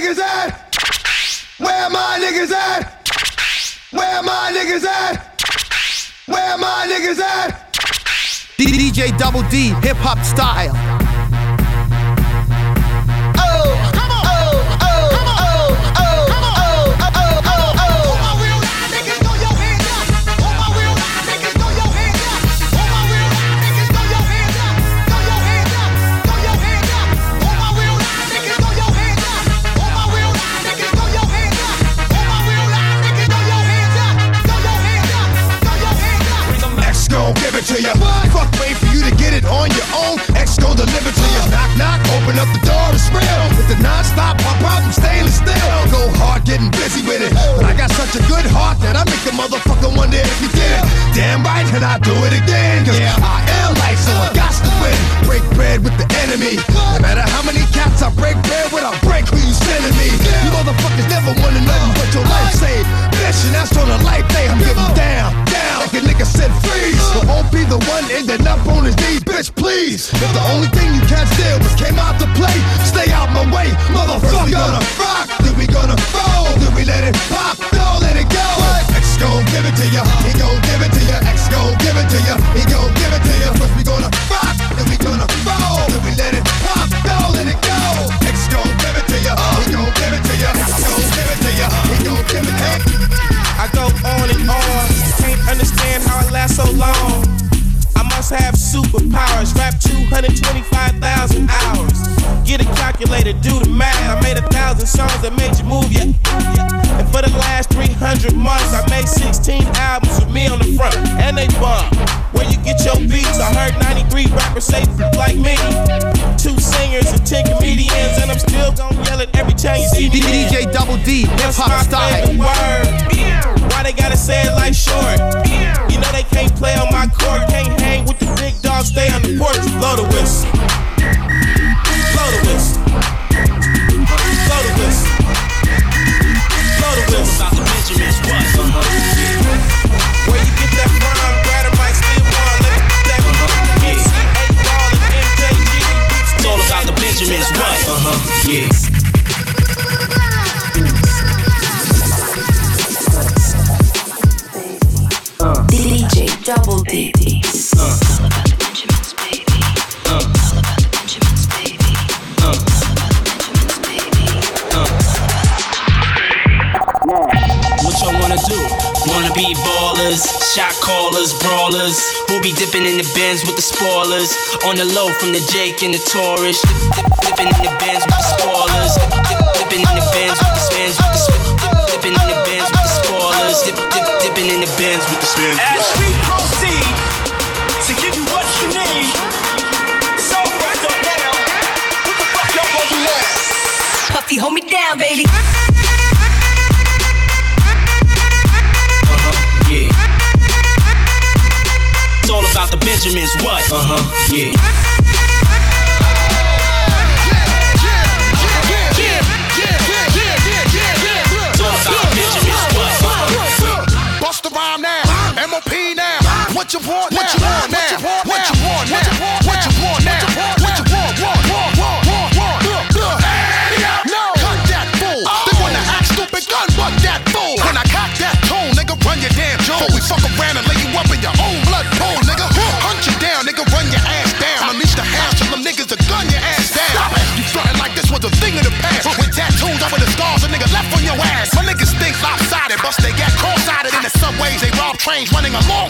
niggas at? Where my niggas at? Where my niggas at? Where my niggas at? DJ Double D, hip hop style. It on your own. Gon' deliver to you. Knock, knock, open up the door, it's real. With the non-stop out, I'm stainless steel. Go hard, getting busy with it. But I got such a good heart that I make a motherfucker wonder if you did it. Damn right, and I do it again. Cause yeah. I am life, so I got to win. Break bread with the enemy. No matter how many cats I break bread with, I break who you sending me. You motherfuckers never wanna know what your life saved. Mission, that's on a life day. I'm getting down, down. Nigga said freeze. But won't be the one ending up on his knees, bitch, please. If the only thing you can't steal was came out to play, stay out my way, motherfucker. We gonna rock, then we gonna roll, then we let it pop, don't let it go. X gon' give it to ya, he gon' give it to ya. X gon' give it to ya, he gon' give it to ya. First we gonna rock, then we gonna roll, then we let it last so long. I must have superpowers. Rap 225,000 hours. Get a calculator, do the math. I made a thousand songs that made you move, yeah. And for the last 300 months, I made 16 albums with me on the front, and they bump. Where you get your beats? I heard 93 rappers say like me. Two singers and 10 comedians, and I'm still gonna yell it every time you see me. DJ Double D, hip hop style. Why they gotta say it like short? You they can't play on my court, can't hang hang with the big dogs, stay on the porch, blow the whistle. Blow the whistle. Blow the whistle. Blow the whistle. About the Benjamins, what? Where you get that from? Grab a mic, still one. Let me get that yeah. Eight ball and MKG. It's all about the Benjamins, what? Uh-huh. Yeah. Double. Uh. Benjamins, baby. Uh. Benjamins, baby. Uh. baby. Uh. What y'all wanna do? Wanna be ballers, shot callers, brawlers. Who be dipping in the bins with the spoilers? On the low from the Jake and the Taurus. Dip, dip, dipping in the bins with the spoilers. Dip, dip, dipping in the bins with the spins. As we proceed to give you what you need. So right up now, what the fuck y'all gonna do? Puffy, hold me down, baby. Uh-huh, yeah. It's all about the Benjamins, what? Uh-huh, yeah. What you want now? What you want now? What you want now? What you want now? What you want? What you want? What you want? What you want? What you want? What you want? Look, look. No, cut that fool. Oh. They wanna act stupid, gun butt that fool. When I cock that tone, nigga, run your damn jaw. Before we fuck around and lay you up in your own blood pool, nigga. Hunt you down, nigga, run your ass down. Unleash the house till them niggas to gun your ass down. Stop it. You frontin' like this was a thing of the past. With tattoos over the scars, a nigga left on your ass. My niggas think lopsided, bust they got cross-sided in the subways. They rob trains running alongside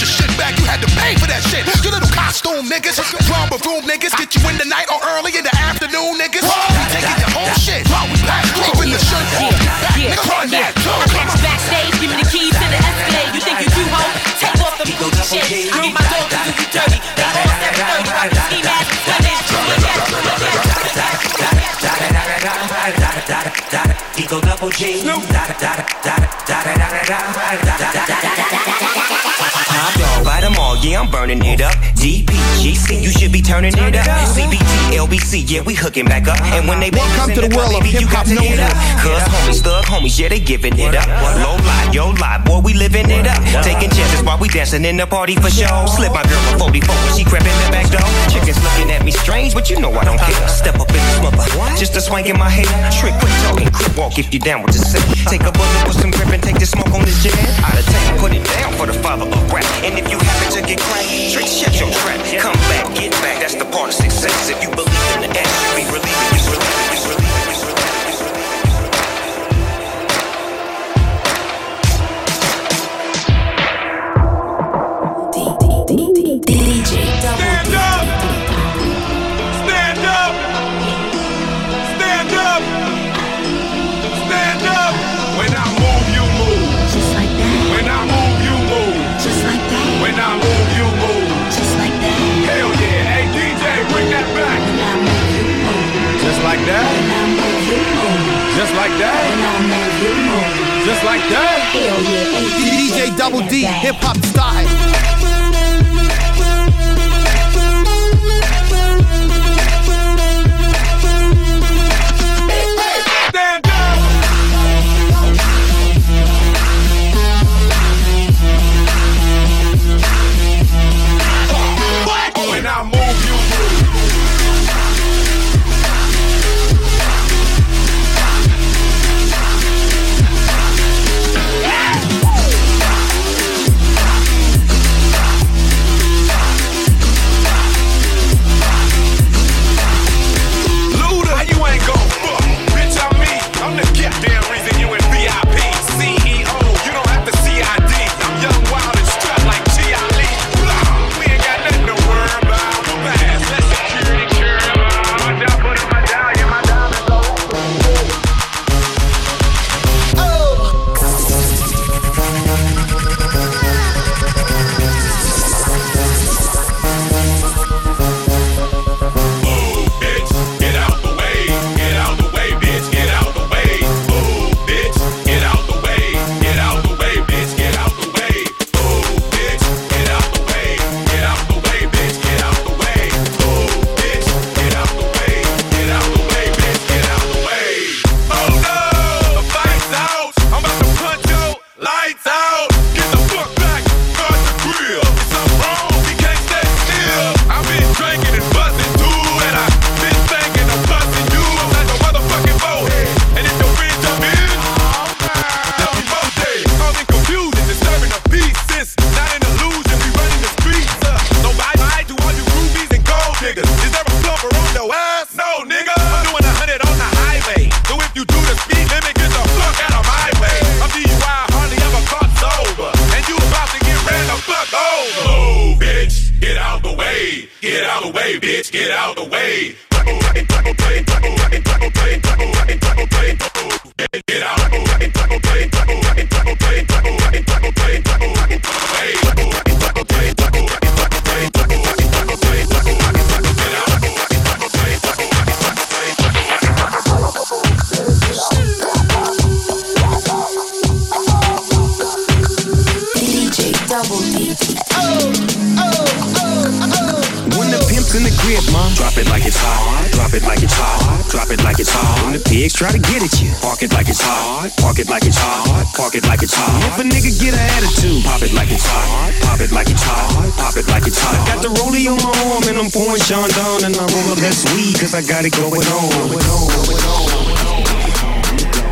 And you want your shit back, you had to pay for that shit. You little costume niggas, drama room niggas, get you in the night or early in the afternoon niggas. We taking your whole shit. We back, keeping the shirt off. Back, nigga, run that too. I catch you backstage, give me the keys to the Escalade. You think you do, ho? Take off the shit. I need my dog to do you dirty. They all 730, rock the ski mask, women, Eagle double G. Top I'm burning it up. DPGC, you should be turning it up. CBT, OBC, yeah, we hooking back up. And when they Welcome to the world of baby, you got hip-hop, to no get up. Cuz homies, thug homies, yeah, they giving it up. Low lie, yo lie, boy, we living it up. Taking chances while we dancing in the party for show. Slip my girl a 44 when she crept in the back door. Chickens looking at me strange, but you know I don't care. Step up in this mother, just a swank in my hair. Trick, quit talking, crip walk if you down with the set. Take a bullet with some grip and take the smoke on this jet. Out of town, put it down for the father of rap. And if you happen to get trick, shut your trap. Come back, get back, that's the part of success. If you believe in the ass, you be relieving, you relieving, you relieving, you relieving. That. Just like that. Just like that. DJ Double D, hip hop style. Got it going on.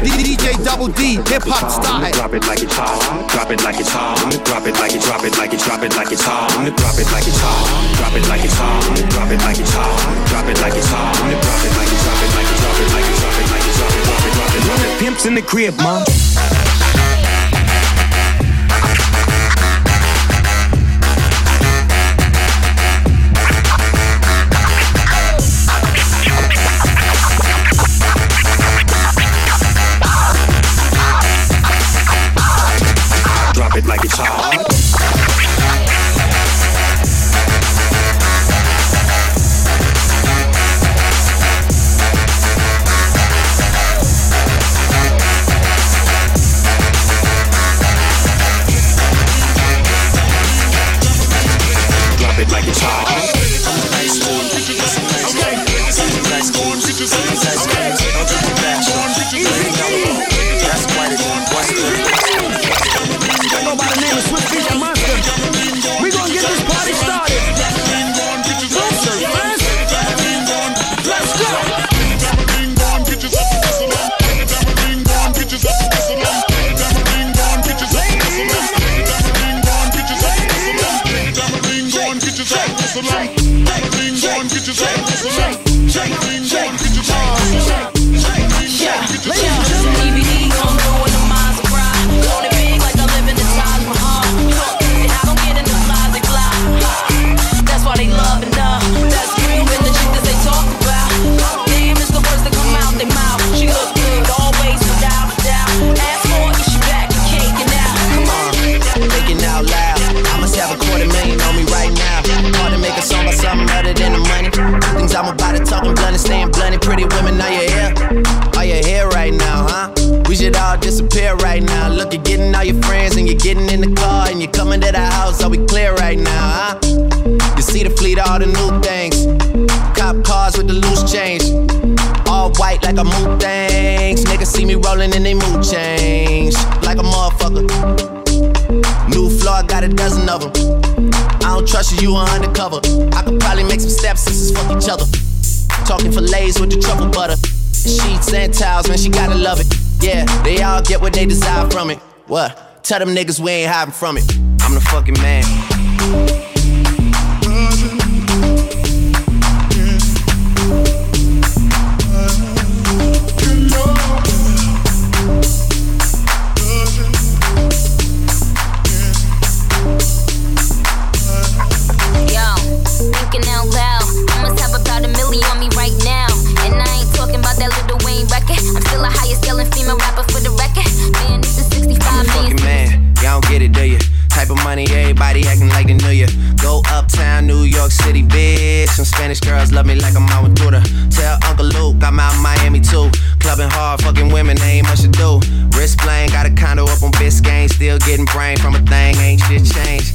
DJ Double D, hip hop style. Drop it like it's hot. Drop it like it's hot. Drop it like it, drop it like it, drop it like it's hot. Drop it like it's hot. Drop it like it's hot. Drop it like it's hot. Drop it like it's hot. Drop it like it, drop it like it, drop it like it, drop it like it's hard, drop it, like it's hot. drop it, like it, drop it, like it's hard, drop it, like it, drop it. Pimps in the crib, mom. Change. All white like a mood things. Niggas see me rolling and they mood change. Like a motherfucker. New floor, I got a dozen of them. I don't trust you, you are undercover. I could probably make some stepsisters fuck each other. Talking fillets with the truffle butter. Sheets and towels, man, she gotta love it. Yeah, they all get what they desire from it. What? Tell them niggas we ain't hiding from it. I'm the fucking man. Love me like I'm out with Duda. Tell Uncle Luke I'm out in Miami too. Clubbing hard, fucking women, ain't much to do. Wrist playing, got a condo up on Biscayne. Still getting brain from a thing, ain't shit changed.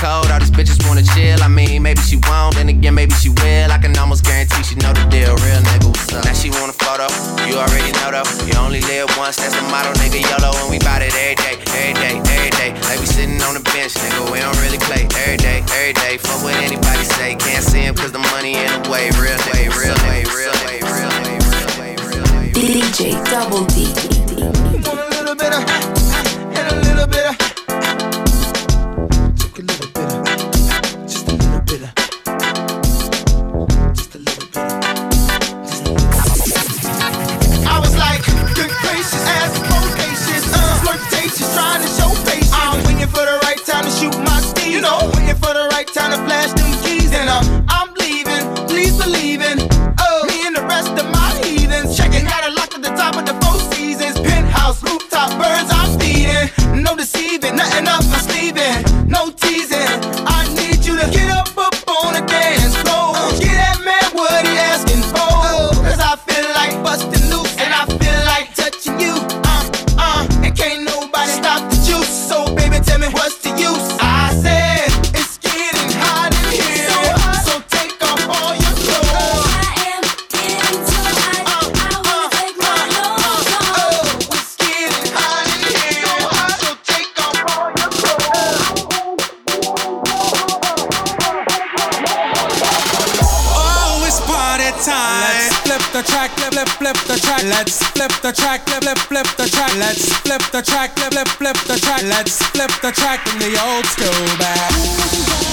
cold. All these bitches wanna chill. I mean, maybe she won't, then again, maybe she will. I can almost guarantee she know the deal. Real nigga, what's up? Now she want a photo. You already know though. You only live once, that's the motto, nigga. YOLO, and we bout it every day, every day, every day. Like we sitting on the bench, nigga. We don't really play every day, every day. Fuck what anybody say. Can't see him cause the money in the way. Real way, real way, real way, real way, real way, real way. DJ Double D. Want a little bit of know, waiting for the right time to flash them keys. And um, I'm leaving, please believe in. Oh, me and the rest of my heathens checking out a lock at the top of the Four Seasons penthouse rooftop birds I'm feeding. No deceiving, nothing up my sleeving, no teasing. I the track, flip, flip, flip the track. Let's flip the track in the old school back.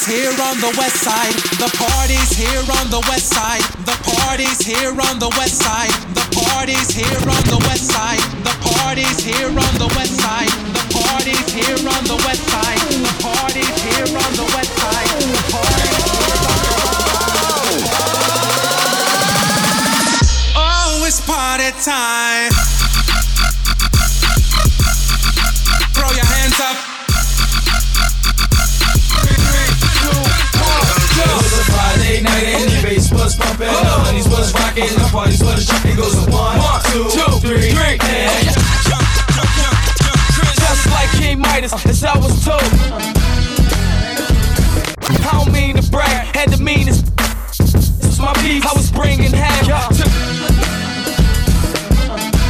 Party's here on the west side. The party's here on the west side. The party's here on the west side. The party's here on the west side. The party's here on the west side. The party's here on the west side. The party's here on the west side. The party's here on the Oh, it's party time. Was rocking, the parties was jumping. Goes a one, two, three, and Just like King Midas, as I was told. I don't mean to brag, had the meanest. This was my beef, I was bringing half.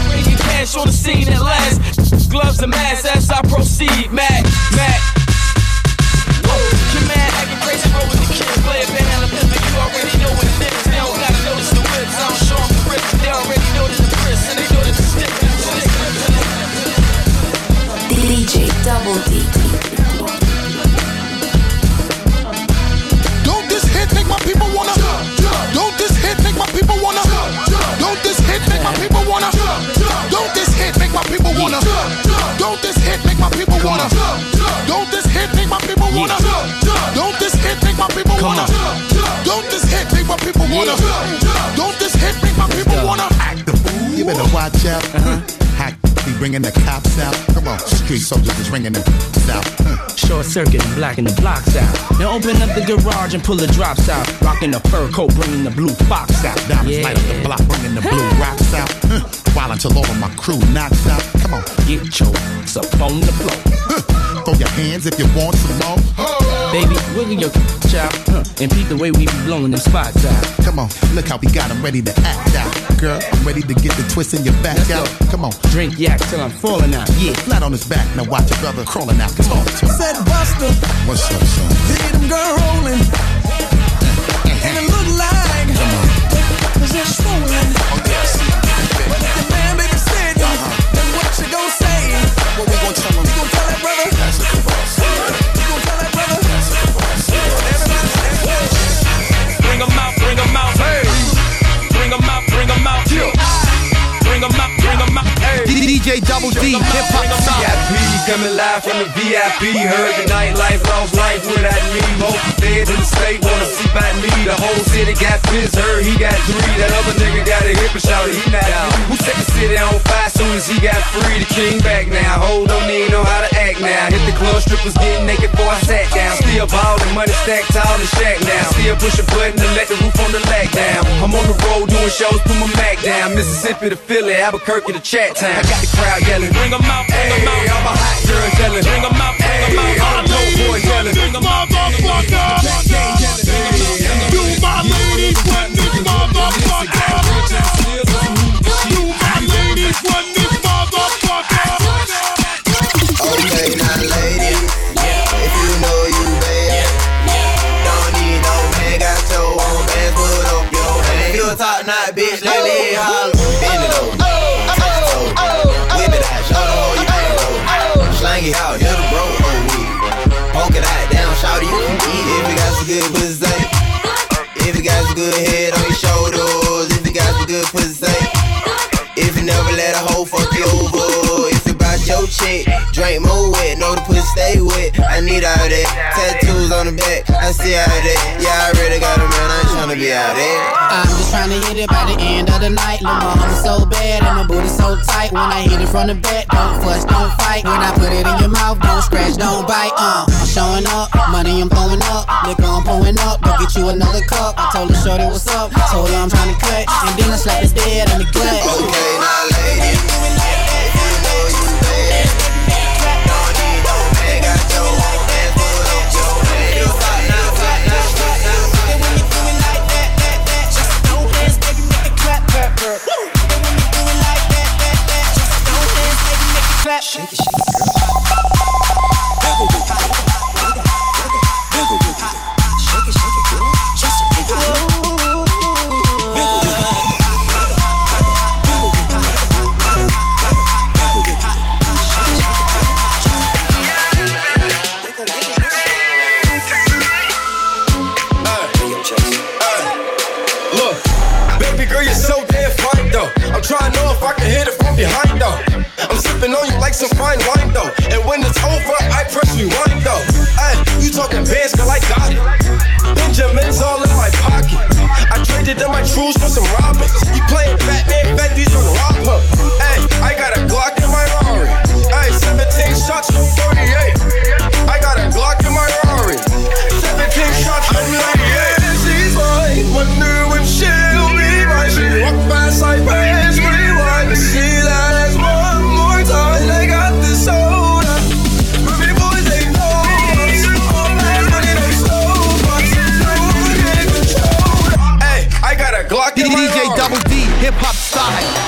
Bringing cash on the scene at last. Gloves and masks as I proceed. Mac, Mac. Whoa, your man acting crazy, roll with the kids. Play a band, a pimp, you already know it I don't the bricks. They already know that the bricks, and they know that the stick. DJ Double D. Don't this hit make my people wanna? Don't this hit make my people wanna? Don't this hit make my people wanna? Don't this hit make my people wanna? Don't this hit make my people wanna? Don't this hit make my people wanna? Don't this hit make my people wanna? Don't this hit make my people wanna? Don't this hit make my people wanna? Act the fool. You better watch out. Uh-huh. Hack be bringing the cops out. Come on, street soldiers is ringing the cops out. Uh. Short circuit and blacking the blocks out. Now open up the garage and pull the drops out. Rocking the fur coat, bringing the blue fox out. Diamonds Yeah. light up the block, bringing the blue rocks out. Huh. While until all of my crew knocks out. Come on, Get your ass up on the floor. Huh. throw your hands if you want some more. Baby, wiggle your child huh, and peep the way we be blowing them spots out. Come on, look how we got 'em ready to act out. Girl, I'm ready to get the twist in your back Let's out. go. Come on, Drink yak till I'm falling out. Yeah. flat on his back. Now watch your brother crawling out. Talk to him. Said Buster, What's up, son? see them girl rolling. And it look like cause they're swollen. Double D, hip hop style. Coming live from the VIP. Heard the nightlife, lost life without me. Most feds in the state wanna see by me. The whole city got pissed, heard he got three. That other nigga got a hip and shouted he not out. Who set the city on fire soon as he got free? The king back now. Hold don't need know how to act now. Hit the club, strippers getting naked before I sat down. Still ballin', money stacked tall and shack now. Still push a button to let the roof on the lag down. I'm on the road doing shows, put my Mac down. Mississippi to Philly, Albuquerque to Chat Town. I got the crowd yelling. Bring 'em out, bring Hey, chick, drink more wet, know the pussy stay wet. I need all that. Tattoos on the back, I see all that. Yeah, I really got a man, I ain't tryna be out there. I'm just trying to hit it by the end of the night. Lil' mama so bad and my booty so tight. When I hit it from the back, don't fuss, don't fight. When I put it in your mouth, don't scratch, don't bite. Uh, I'm showing up, money I'm throwing up, liquor I'm pouring up. Go get you another cup. I told her shorty what's up, told her I'm trying to cut, and then I slap his dead in the gut. Okay, now ladies, Shake it. cruise with some robbers. You playing back hip hop style.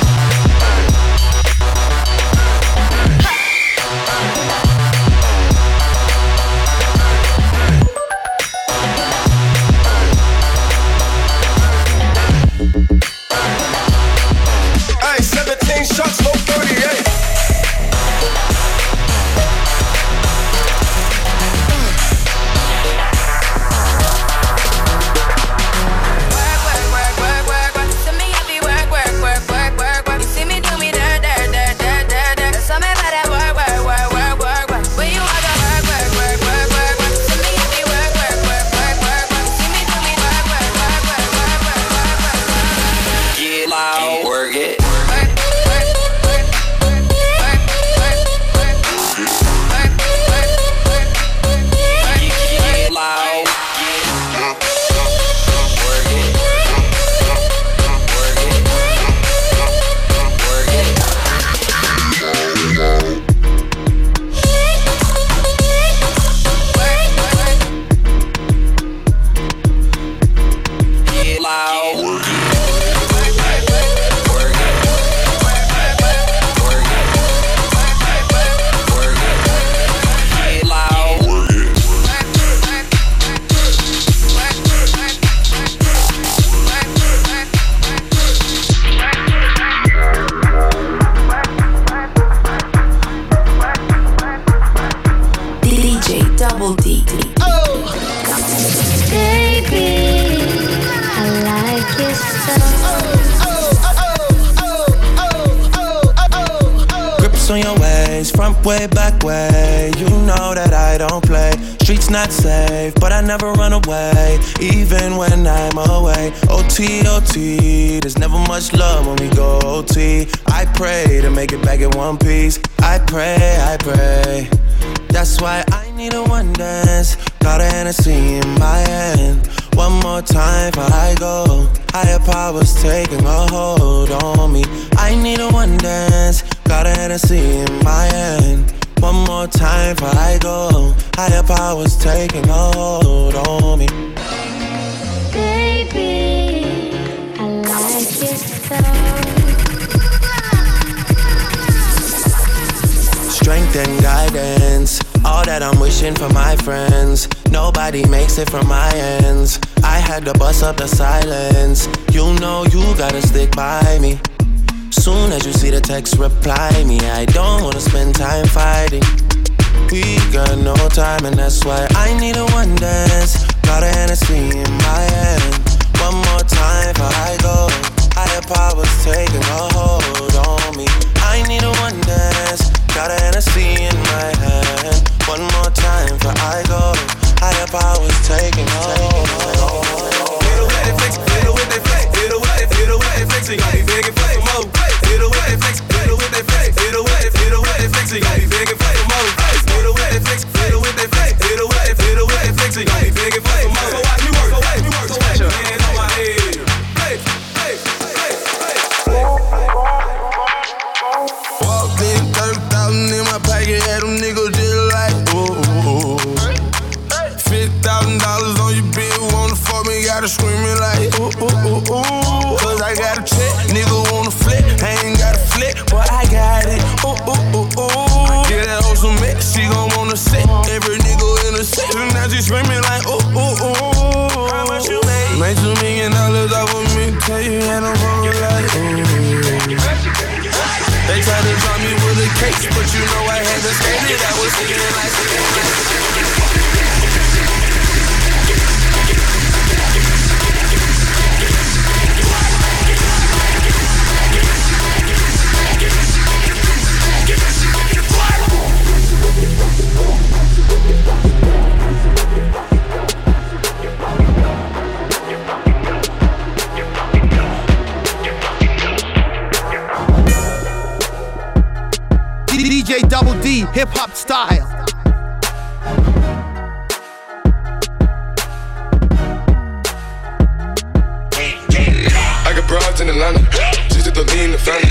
In Atlanta, just the lean the family.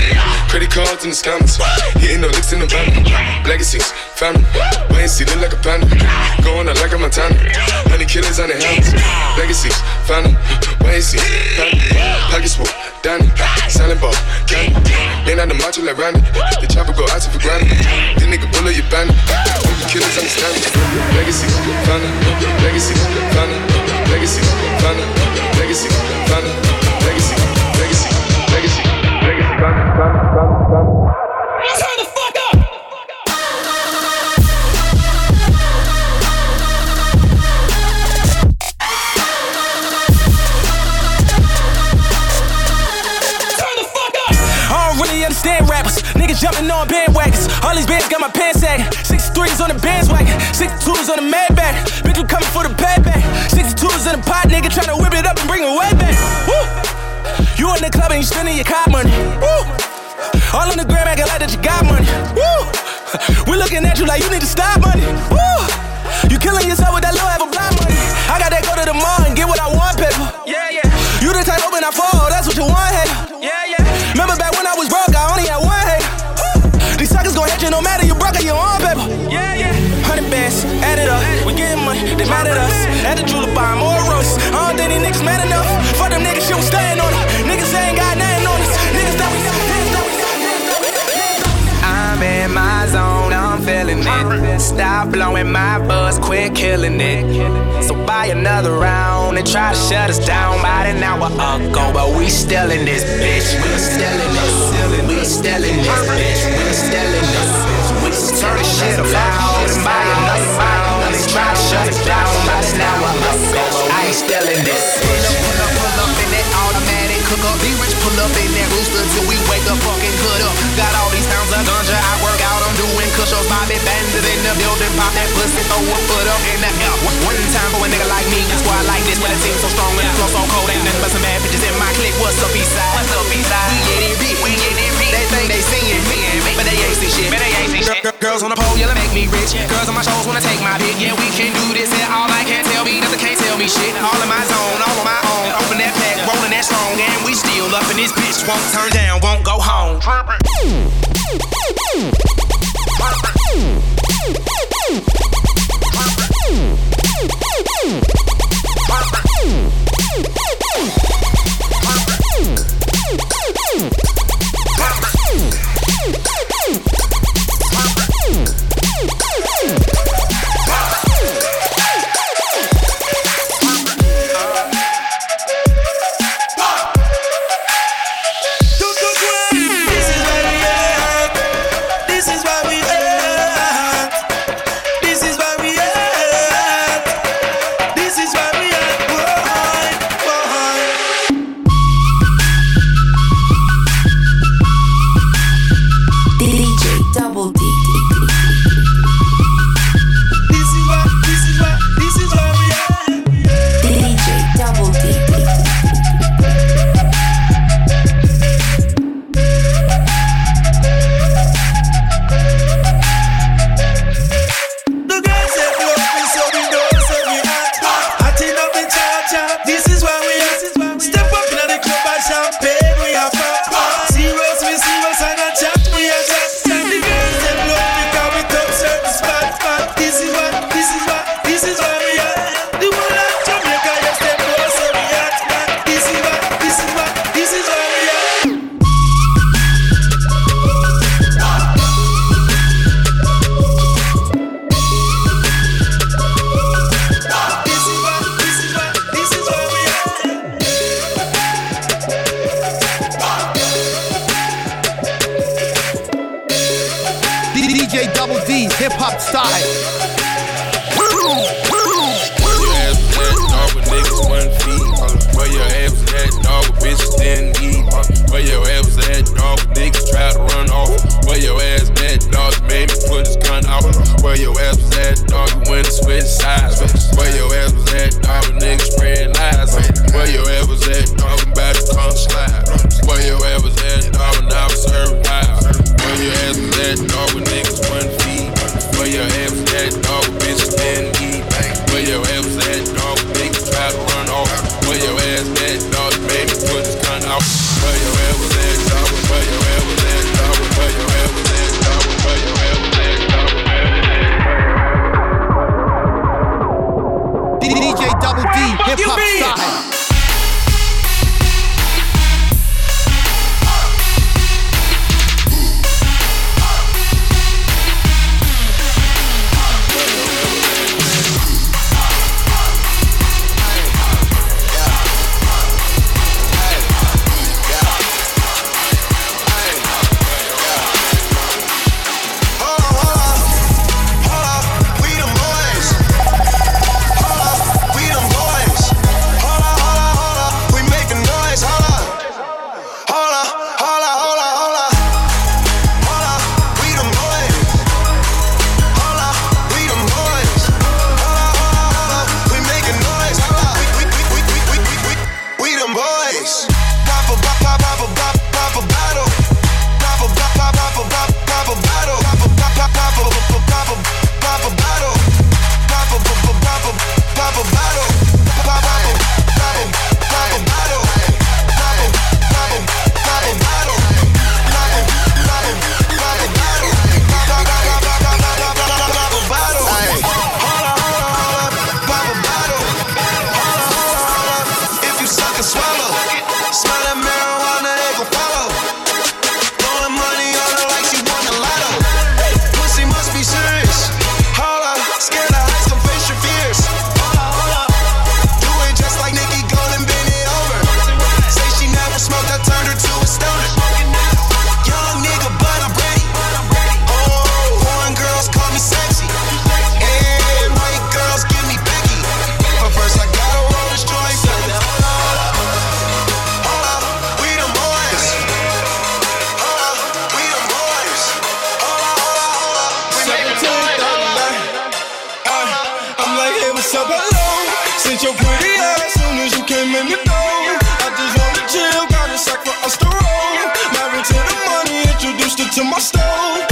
Credit cards in the scammers, hitting licks in the van. Family, wait see, look like a panda. Going out like a Montana, honey killers on hands. Legacies, family, wait see, family. Pockets full, Danny, silent ball, candy. Ain't out the macho like Randy, the chopper go out for granted. This nigga bullet your bandit, killers understand me. Legacies, family, legacies, family, legacies, family, legacies, family, Jumping on bandwagons. All these bands got my pants sagging. 63s on the bandwagon. 62s on the Maybach. Bitch, we coming for the payback. 62s in the pot, nigga tryna whip it up and bring it way back. Woo! You in the club and you spending your cop money. Woo! All on the gram acting like that you got money. Woo! We looking at you like you need to stop money. Woo! You killing yourself with that it. Stop blowing my buzz, quit killing it. So buy another round and try to shut us down about an hour ago. But we still in this bitch, we still in this. We still in this bitch, we still in this. We turn this shit loud and buy another round and try to shut us down about an hour ago. I ain't still in this. Up. B-Rich pull up in that rooster till we wake up fucking hood up. Got all these pounds of ganja, I work out, I'm doing cushions, Bobby bandit in the building, pop that pussy, throw a foot up in the air. One time for a nigga like me, a squad like this, when the team so strong and the flow so cold, ain't nothing but some bad bitches in my clique. What's up, Eastside? What's up, Eastside? We get it beat, we get it beat. They think they singing me, but they ain't see shit. But they ain't see shit. Girls on the pole, yeah, they make me rich. Girls on my shows wanna take my bit. Yeah, we can do this, and all I can tell me, nothing can't tell me shit. All in my zone, all on my own. Open that pack, rolling that strong, and we still up in this bitch. Won't turn down, won't go home. This to the money, introduced her to my stove.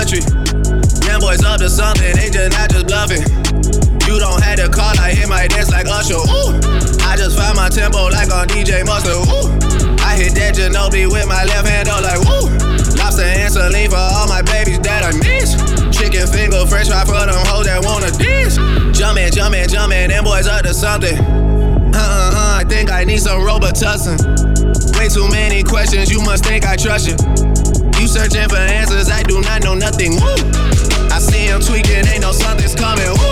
country. Young boys up to something, they just not just bluffing. You don't have to call, I hit my dance like Usher. Ooh. I just find my tempo like on DJ Mustard. Ooh. I hit that Ginobili with my left hand up like woo. Lobster and saline for all my babies that I miss. Chicken finger, french fry for them hoes that wanna dance. Jumpin', jumpin', jumpin', them boys up to something. Uh-uh-uh, I think I need some Robitussin. Way too many questions, you must think I trust you. You searching for answers, I do not know nothing. Woo! I see him tweaking, ain't no something's coming. Woo!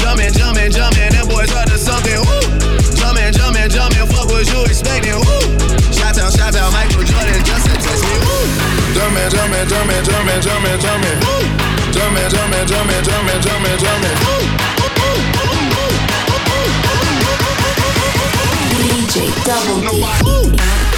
Jumping, jumping, jumping, That boys up to something. Woo! Jumping, jumping, jumping, what was you expecting? Woo! Shout out, shout out, Michael Jordan, Justin, text me. Woo! Jumping, jumping, jumping, jumping, jumping, jumping. Woo! Jumping, jumping, jumping, jumping, jumping, jumping. Woo! DJ Double. Nobody. Ooh.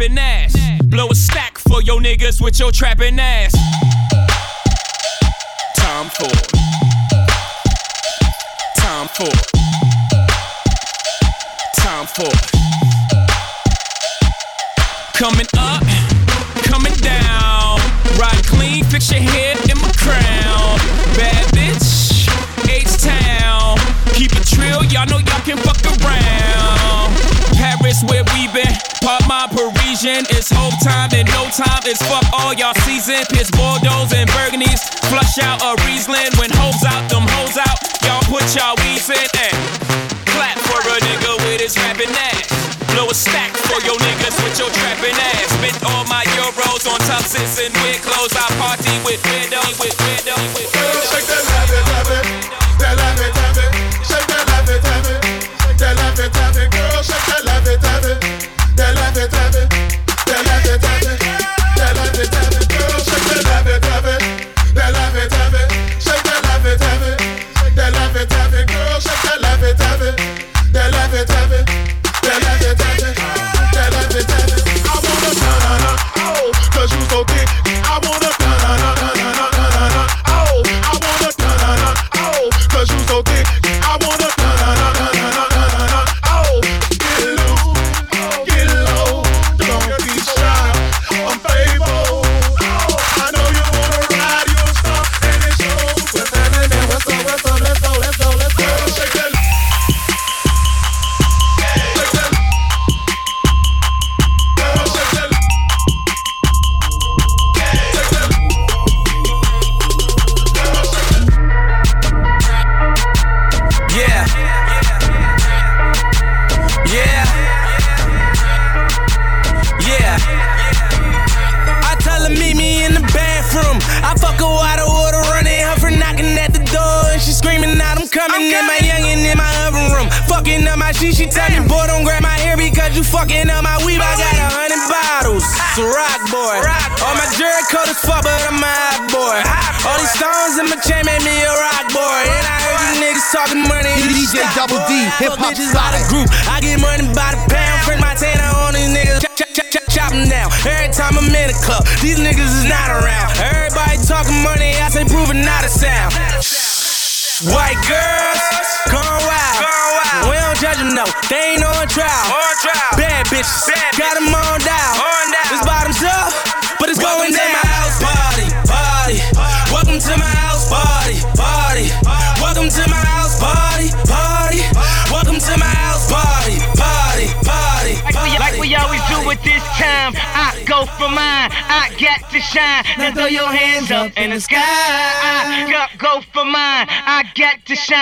with ass. Blow a stack for your niggas with your trapping ass. Fuck all y'all season. Piss Bordeaux and Burgundies. Flush out a Riesling. When hoes out, them hoes out. Y'all put y'all weeds in and clap for a nigga with his rapping ass. Blow a stack for your niggas with your trapping ass. Spent all my euros on tuxes and weird clothes. I party with widows, with widows,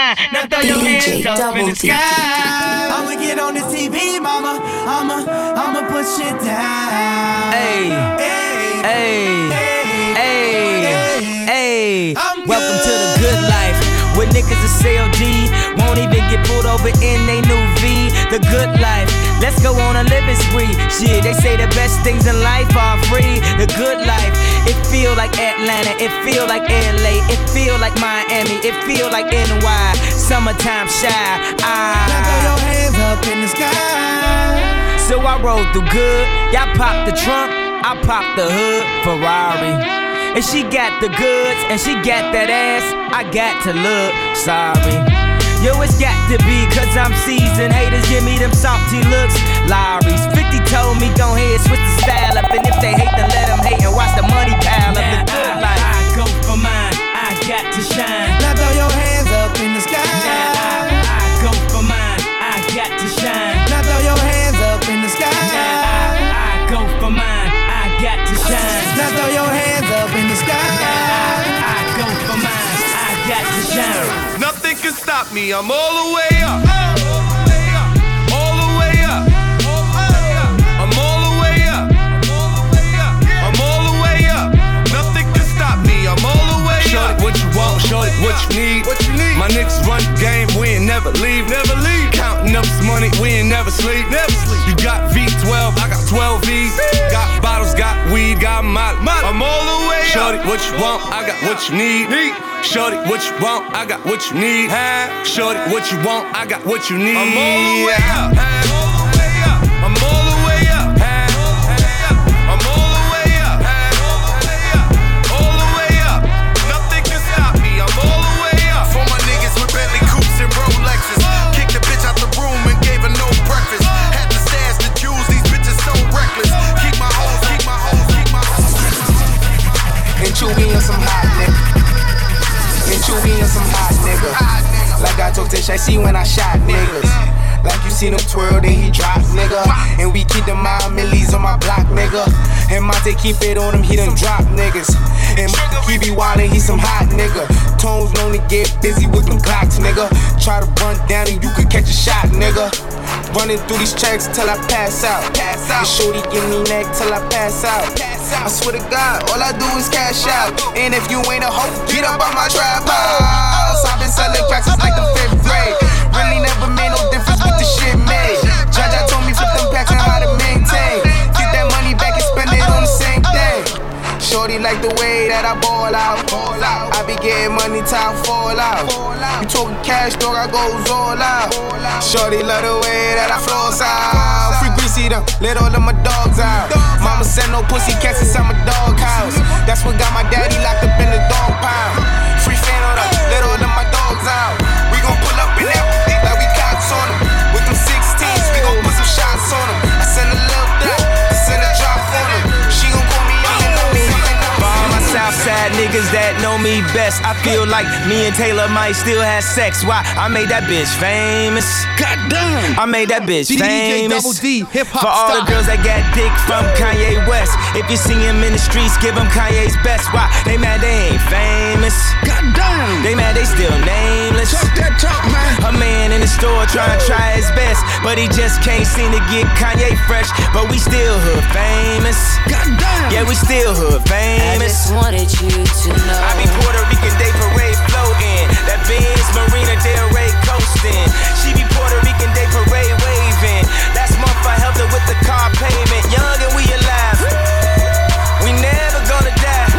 Now throw your hands up in the sky. I'ma get on the TV, mama. I'ma, I'ma put shit down. Hey, hey, hey, hey. hey. Welcome to the good life. Where niggas is CLG, won't even get pulled over in they new V. The good life. Let's go on a living spree. Shit, they say the best things in life are free. The good life. It feel like Atlanta, it feel like LA, it feel like Miami, it feel like NY. Summertime shy. Ah. Now throw your hands up in the sky. So I rode through good. Y'all pop the trunk, I pop the hood. Ferrari. And she got the goods, and she got that ass. I got to look sorry. Yo, it's got to be, cause I'm seasoned. Haters give me them salty looks. Lowry's 50 told me, go ahead, switch the style up. And if they hate, then let them hate and watch the money pile up. The good life. I go for mine, I got to shine. Now throw your stop me. I'm all the way up. All the way up. I'm all the way up. I'm all the way up. Nothing can stop me. I'm all the way up. Shorty, what you want? Shorty, you need? What you need? My niggas run the game. We ain't never leave. Never leave. Counting up this money. We ain't never sleep. Never sleep. You got V12. I got 12 V's. Got. Got weed. Got molly. I'm all the way up. Shorty, what you want? I got what you need. Shorty, what you want? I got what you need. Shorty, what you want? I got what you need. I'm all the way up. Like I told Tish, I see when I shot niggas. Like you seen him twirl, then he drop, nigga. And we keep the mile millies on my block, nigga. And Monte keep it on him, he done drop niggas. And he be wildin', he some hot nigga. Tones only get busy with them clocks, nigga. Try to run down and you could catch a shot, nigga. Running through these checks till I pass out. Pass out. Shorty give me neck till I pass out. Pass out. I swear to God, all I do is cash out. And if you ain't a hoe, get up on my trap house. I've been selling cracks since like the fifth never made no difference with the shit made. Jaja told me flip them packs and how to maintain. Get that money back and spend it on the same thing. Shorty like the way that I ball out. I be getting money, time fall out. You talking cash, dog, I goes all out. Shorty love the way that I floss out. Free greasy them, let all of my dogs out. Mama said no pussy cats inside my dog house. That's what got my daddy locked up in the dog pound. Niggas that know me best, I feel like me and Taylor might still have sex. Why? I made that bitch famous. God damn. I made that bitch DJ famous. Double D, hip hop For all the girls that got dick from Kanye West. If you see him in the streets, give him Kanye's best. Why? They mad they ain't famous. God damn. They mad they still nameless. Talk that talk, man. A man in the store trying to try his best, but he just can't seem to get Kanye fresh. But we still hood famous. God damn. Yeah, we still hood famous. I just wanted you to know. I be Puerto Rican Day Parade floating. That Benz Marina Del Rey coasting. She be Puerto Rican Day Parade waving. Last month I helped her with the car payment. Young and we alive. We never gonna die.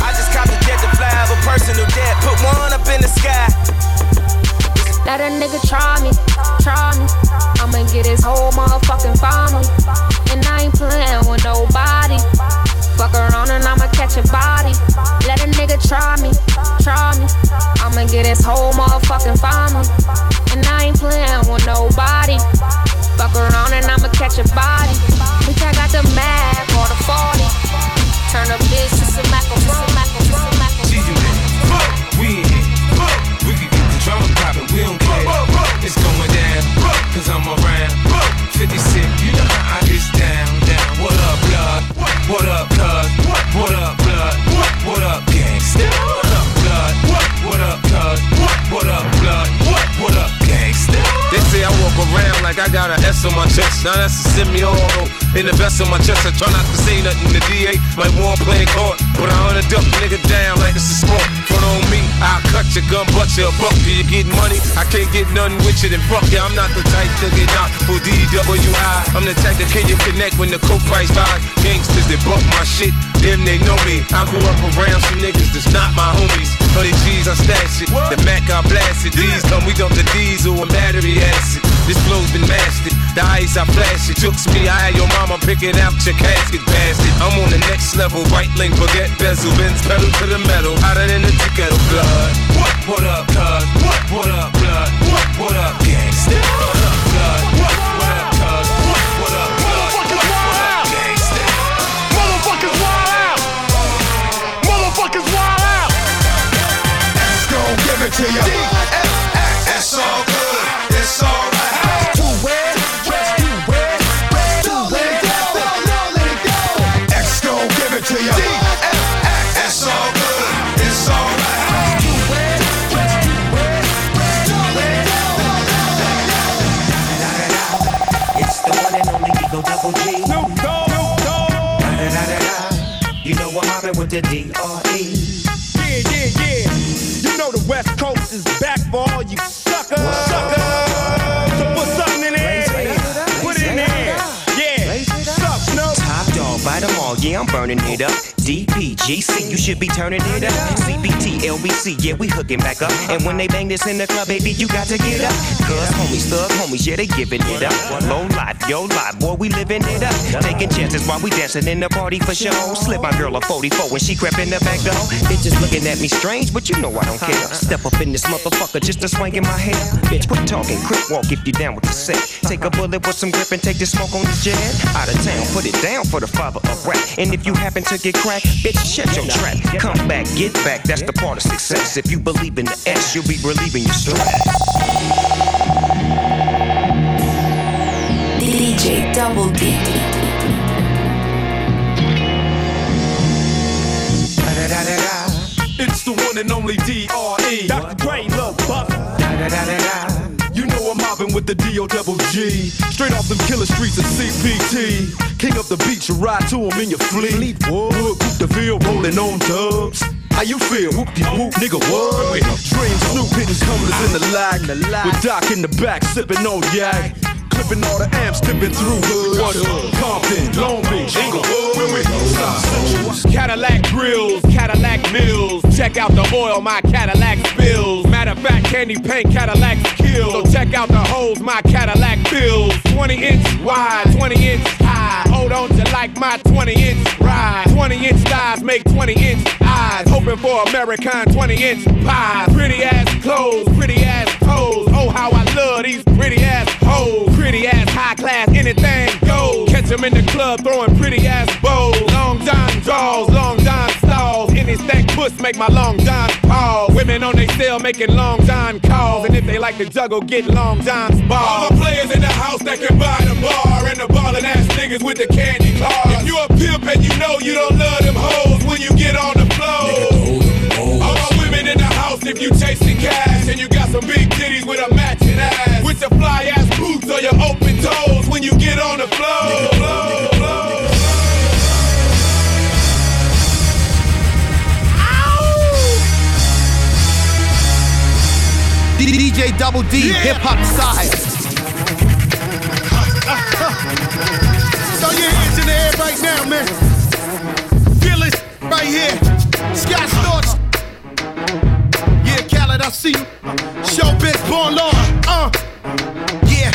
I just copped a jet to fly of a personal debt. Put one up in the sky. Let a nigga try me, try me. I'ma get his whole motherfucking family. And I ain't playing with nobody. Fuck around and I'ma catch a body. Let a nigga try me, try me. I'ma get his whole motherfucking family. And I ain't playing with nobody. Fuck around and I'ma catch a body. Bitch, I got the Mac or the 40. Turn a bitch to some macaroni. Around like I got an S on my chest. Now that's a semi-auto. In the vest on my chest, I try not to say nothing The DA like one playing court. But I hunt a duck nigga down like it's a sport. Front on me, I'll cut your gun, butt your buck. Do you get money? I can't get nothing with you, then fuck you. I'm not the type to get knocked for DWI. I'm the type that can you connect when the coke price rise. Gangsters that buck my shit, them they know me. I grew up around some niggas that's not my homies. Honey G's, I stash it. The Mac, I blast it. These come, we dump the diesel and battery acid. This flow's been mastered. The eyes I flash it. Jokes me, I had your mama picking out your casket bastard. I'm on the next level. White link, forget bezel. Benz pedal to the metal. Hotter than the kettle blood. What? What up, cuz? What? What up, blood? What? What up, gangsta? The D.R.E. Yeah, yeah, yeah. You know the West Coast is back for all you suckers. Suckers. So put something in there. Put it in there. Yeah. Suck, Snoop. Top dog, bite them all, yeah, I'm burning it up. DPGC, you should be turning it up. CBT, LBC, yeah, we hooking back up. And when they bang this in the club, baby, you got to get up. Cuz homies, thug homies, yeah, they giving it up. Low life, yo life, boy, we living it up. Taking chances while we dancing in the party for show. Slip my girl a 44 when she crept in the back door. Bitches looking at me strange, but you know I don't care. Step up in this motherfucker just to swing in my hair. Bitch, quit talking, quick walk if you down with the set. Take a bullet with some grip and take the smoke on the jet. Out of town, put it down for the father of rap. And if you happen to get cracked, bitch, shut your trap. Come back, get back, that's the part of success. If you believe in the S, you'll be relieving your stress. DJ Double D. It's the one and only D.R.E. Dr. Dre, Lil Buck. You know I'm mobbing with the D.O. Double G. Straight off them killer streets of CPT. King up the beach, you ride to him in your fleet. Wood, whoop the field, rolling on dubs. How you feel? Whoop de whoop, nigga, what? Dream Snoop hitting cumblers in the lag. With Doc in the back, sipping on yak. Clipping all the amps, dipping through hood. What hood? Compton, Long Beach, Inglewood. Where we Cadillac grills, Cadillac mills. Check out the oil my Cadillac spills. Matter of fact, candy paint Cadillac kill. So check out the holes my Cadillac fills. 20 inch wide, 20 inch. Hold on to like my 20 inch ride. 20 inch thighs make 20 inch eyes. Hoping for American 20 inch pies. Pretty ass clothes, pretty ass toes. Oh, how I love these pretty ass hoes. Pretty ass high class, anything goes. Catch 'em in the club throwing pretty ass bows. Long John draws, long John stalls. Any stank puss make my long John pause. Women on they cell making long John calls. And if they like to juggle, get long John's balls. All the players in the house that can buy the bar. And the ballin' ass niggas with the candy cars. If you a pimp and you know you don't love them hoes when you get on the floor. All my women in the house if you chasing cash. And you got some big titties with a matching ass. With your fly ass boots or your open toes when you get on the floor. DJ Double D, hip hop style. Throw your hands in the air right now, man. Feel it right here. Scott Storch. Yeah, Khaled, I see you. Showbiz, born law. Uh, yeah.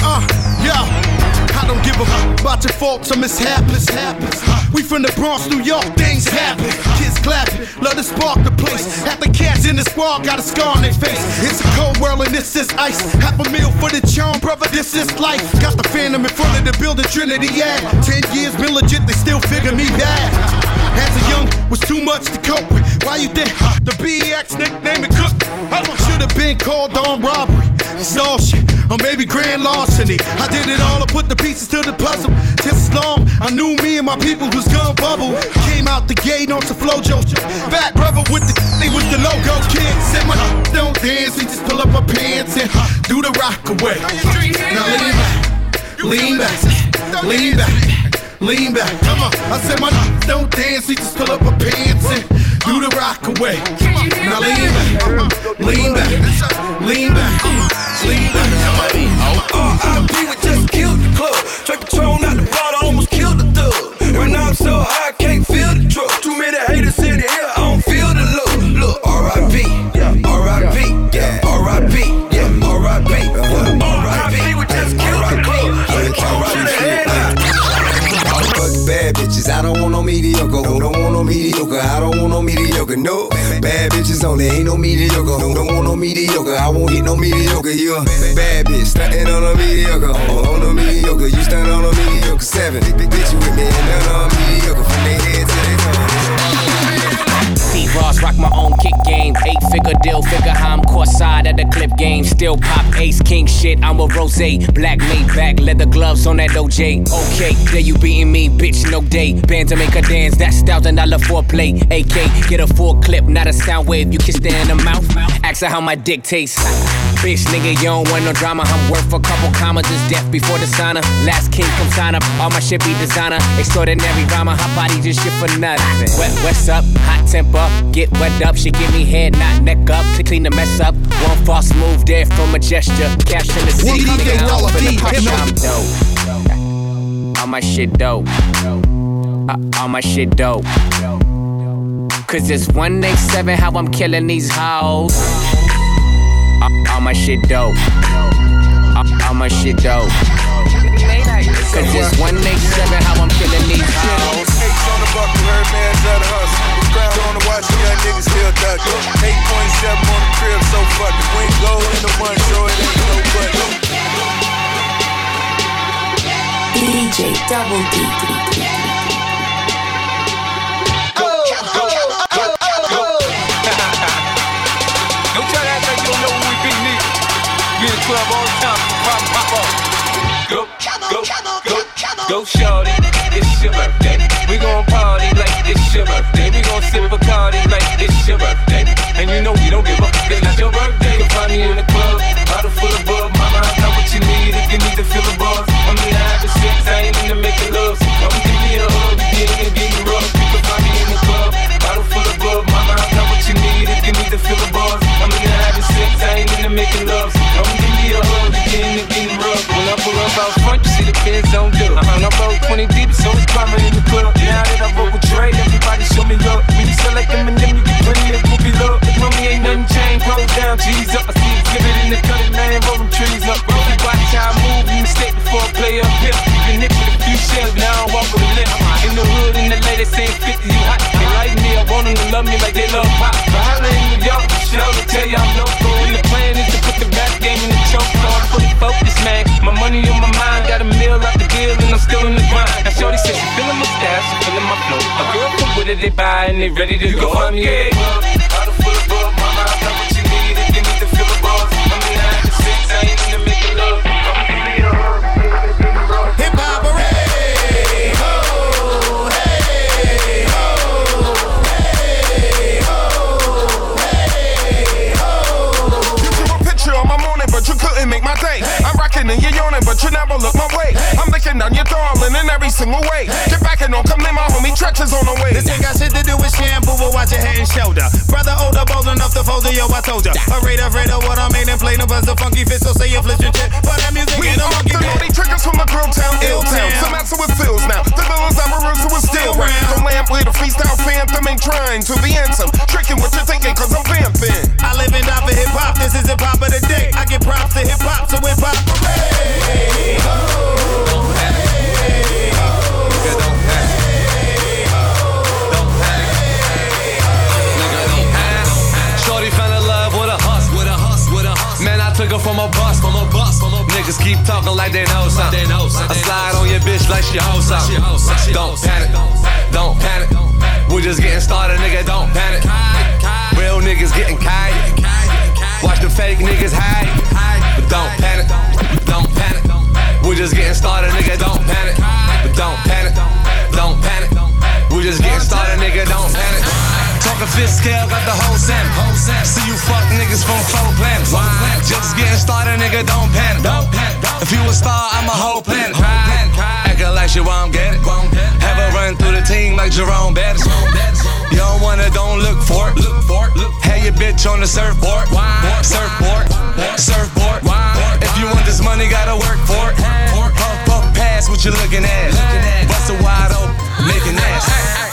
Uh, yo. I don't give a fuck about your faults or mishaps. We from the Bronx, New York, things happen. Clapping, love to spark the place. Half the cats in the squad got a scar on their face. It's a cold world and this is ice. Half a meal for the charm, brother, this is life. Got the phantom in front of the building, Trinity, yeah. Ten years been legit, they still figure me bad. As a young, was too much to cope with. Why you think the BX nickname it Cook? Should have been called on robbery. Shit, or maybe grand larceny. I did it all, I put the pieces to the puzzle. As long, I knew me and my people was gonna bubble. Came out the gate on some flojo. Fat brother with the they with the logo kid. Said my don't dance, we just pull up our pants and do the rock away. Now lean back, lean back, lean back. Lean back, come on. I said my don't dance, he just pull up our pants and do the rock away. Now lean back, lean back, lean back, lean back. Uh, RIP we just killed the club. Straight Patron out No, bad bitches only, ain't no mediocre. Don't want no mediocre, I won't hit no mediocre. You a bad bitch, stuntin' on a mediocre. On a mediocre, you stuntin' on a mediocre. Seven, bitch, you with me, and on on mediocre. From they head Ross, rock my own kick game. Eight figure deal, figure how I'm caught side at the clip game. Still pop ace king shit. I'm a rose, black made back, leather gloves on that OJ. Okay, there you beating me, bitch, no day. Band to make a dance, that's thousand dollar foreplay. AK, get a full clip, not a sound wave. You kiss her in the mouth. Ask her how my dick tastes. Bitch, nigga, you don't want no drama. I'm worth a couple commas, just death before the sauna. Last king come sign up, all my shit be designer. Extraordinary rhymer, hot body just shit for nothing. Wet, what's up? Hot temper, get wet up. She give me head, not neck up. To clean the mess up. One false move there from a gesture. Cash in the city, nigga, I'm up in the pop shop. Dope. All my shit dope. Uh, all my shit dope. Cause it's 187 how I'm killing these hoes. Uh, all my shit dope. Uh, all my shit dope. Cause it's 187 how I'm killing these hoes. Eight on the buck, you heard man's of the hustle. Crown on the watch, you got niggas still ducking. 8.7 on the crib, so fucking. We ain't gold in the one, so it ain't no button. DJ Double D. Don't try to act like you don't know who we be, nigga. You in all go, shorty. It's your birthday. We gon' party like it's your birthday. We gon' sip a party like it's your birthday. And you know we don't give up. It's not your birthday. You'll find me in the club, bottle full of bug. Mama, I got what you need if you need to feel the buzz. I'm in the having sex, I ain't into making love. So come give me a hug, you get it and get rough. Morning, but you couldn't make my day. I'm rocking and you're yawning, but you never look my way. I'm licking down your darling in every single way. Get back and don't come in, my homie Tretch is on the way. This ain't got shit to do with shampoo, but watch your head and shoulder. Brother older, bold enough to fold it, yo, I told ya. Afraid, afraid of what I made and plain, buzz the funky fit, so say you flip your shit. But that music We ain't no monkey the bit. naughty triggers from the grill town, ill town. Ill-town. Some answer with feels now. The villains I'm a who is still round. Don't lamp with a freestyle phantom ain't trying to be handsome. Tricking what you're thinking, cause I'm vamping. I live and die for hip hop. This is hip hop of the day. I get props to hip hop, so hip hop. Hooray! Ho, from a bus, from a bus, from a Niggas keep talking like they know something. I slide on your bitch like she hoes something. Don't panic, don't panic. We just getting started, nigga. Don't panic. Real niggas getting kite. Watch the fake niggas hide, but don't panic, don't panic. We just getting started, nigga. Don't panic, but don't panic, don't panic. We just getting started, nigga. Don't panic. Talking fifth scale, got the whole Sam. See you fuck niggas from four planets. Just getting started, nigga, don't panic. If you a star, I'm a whole planet. Acting like she won't get it. Have a run through the team like Jerome Bettis. You don't wanna, don't look for it. Have your bitch on the surfboard. Surfboard, surfboard. If you want this money, gotta work for it. Puff, puff, pass what you looking at. Bust a wide open, making ass.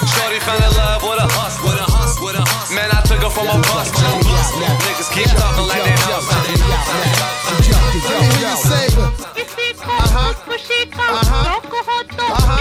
Shorty fell in love with a hus, with a hus, with a hus. Man, I took her from a bus. Niggas keep talking like they know something. Let me hear you say, uh-huh. Yeah, put your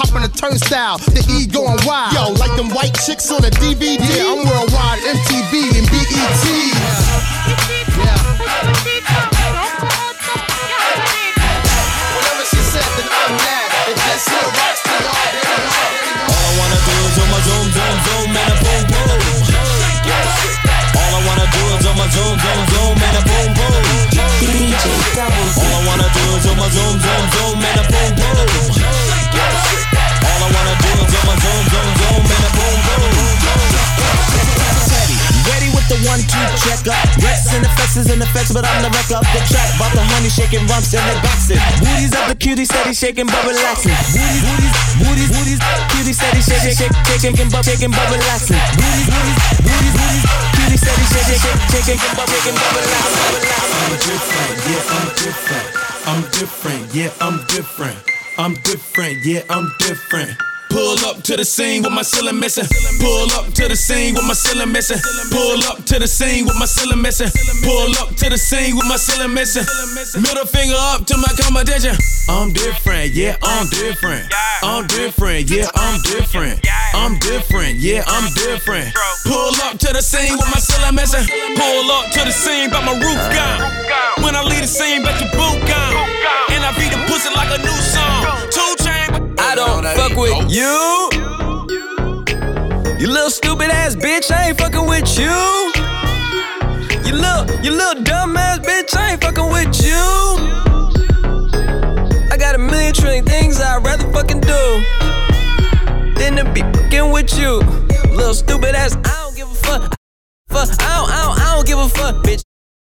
hop on the turnstile. The E going wild. Yo, like them white chicks on a DVD. Yeah, I'm worldwide, MTV and BET. Whatever check up. Rex and effects in effects, but I'm the wreck up the track. Bought the honey shaking rumps and the boxing. Booties up the cutie steady shaking, but relaxing. Booties, booties, booties, booties, cutie steady shaking, shake, shaking, but shaking, but relaxing. Booties, booties, booties, booties, cutie steady shaking, shake, shaking, but shaking, but relaxing. I'm different, yeah, I'm different. I'm different, yeah, I'm different. I'm different, yeah, I'm different. Pull up to the scene with my ceiling missing. Pull up to the scene with my ceiling missing. Pull up to the scene with my ceiling missing. Pull up to the scene with my ceiling missing. Middle finger up to my competition. I'm different, yeah, I'm different. I'm different, yeah, I'm different. I'm different, yeah, I'm different. Pull up to the scene with my ceiling missing. Pull up to the scene, but my roof gone. When I leave the scene, bet your boot gone. And I beat the pussy like a new song. Two don't fuck with you. You little stupid ass bitch, I ain't fucking with you. You little, you little dumb ass bitch, I ain't fucking with you. I got a million trillion things I'd rather fucking do than to be fucking with you. Little stupid ass, I don't give a fuck. Fuck, I don't, I don't, I don't give a fuck, bitch.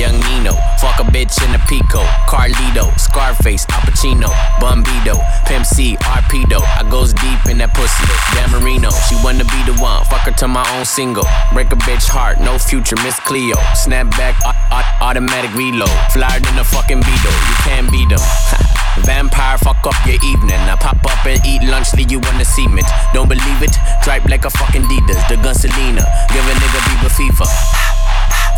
Young Nino, fuck a bitch in a Pico, Carlito, Scarface, Al Pacino, Bumbido, Pimp C, Arpedo. I goes deep in that pussy. Dan she wanna be the one. Fuck her to my own single. Break a bitch heart, no future, Miss Cleo. Snap back, au- au- automatic reload. Flyer than a fucking Beetle, you can't beat them. Vampire, fuck up your evening. I pop up and eat lunch, leave you on the cement. Don't believe it? Dripe like a fucking Adidas, the gun Selena. Give a nigga Bieber FIFA.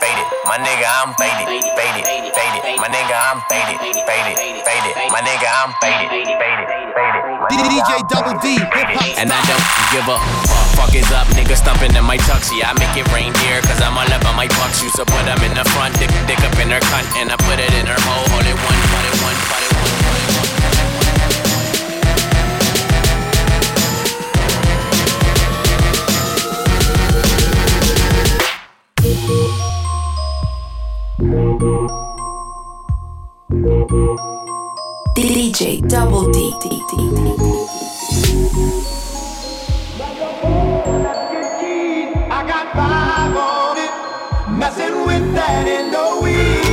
faded. My nigga, I'm faded, faded, faded. My nigga, I'm faded, faded, faded. My nigga, I'm faded, faded, faded. DJ Double D, hip hop. And I don't give a fuck. Fuck is up, nigga stumping in my tuxie. I make it rain here, cause I'm all up on my bucks. Used to put them in the front, dick, dick up in her cunt, and I put it in her hole. Hold it one, put it one, DJ Double D. Messing with that in the weed.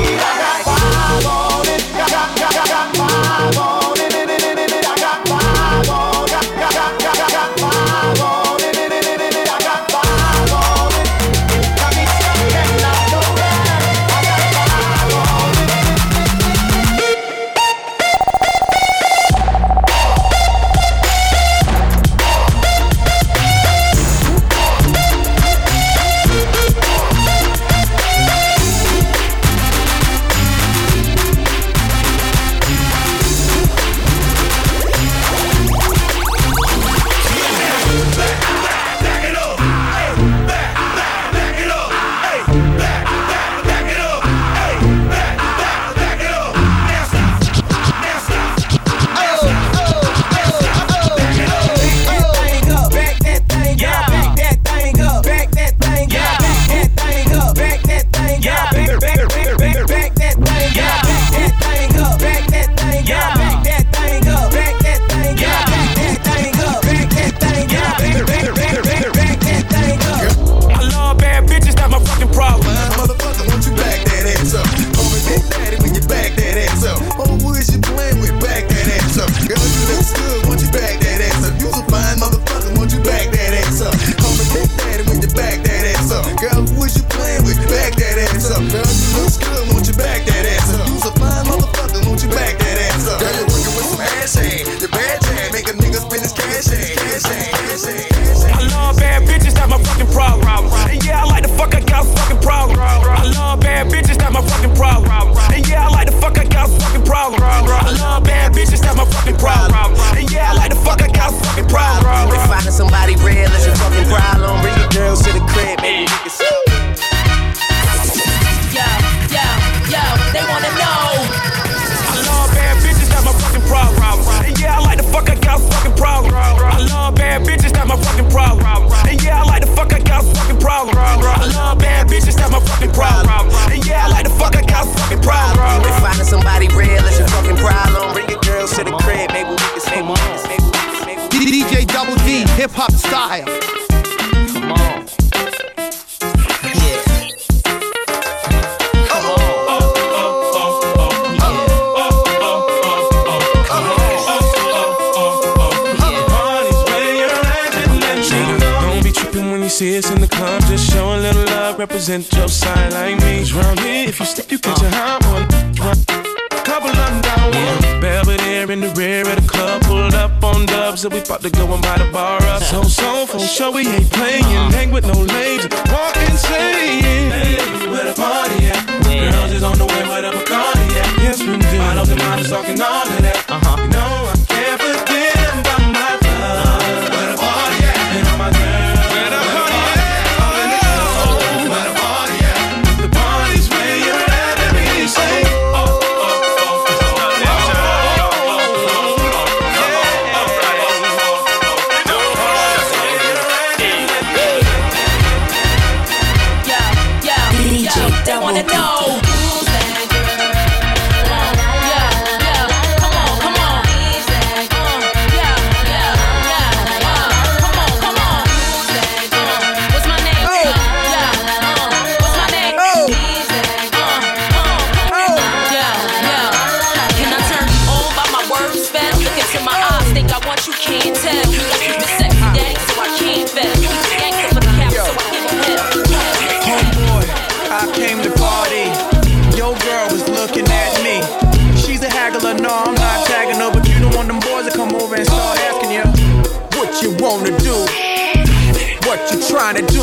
What you trying to do?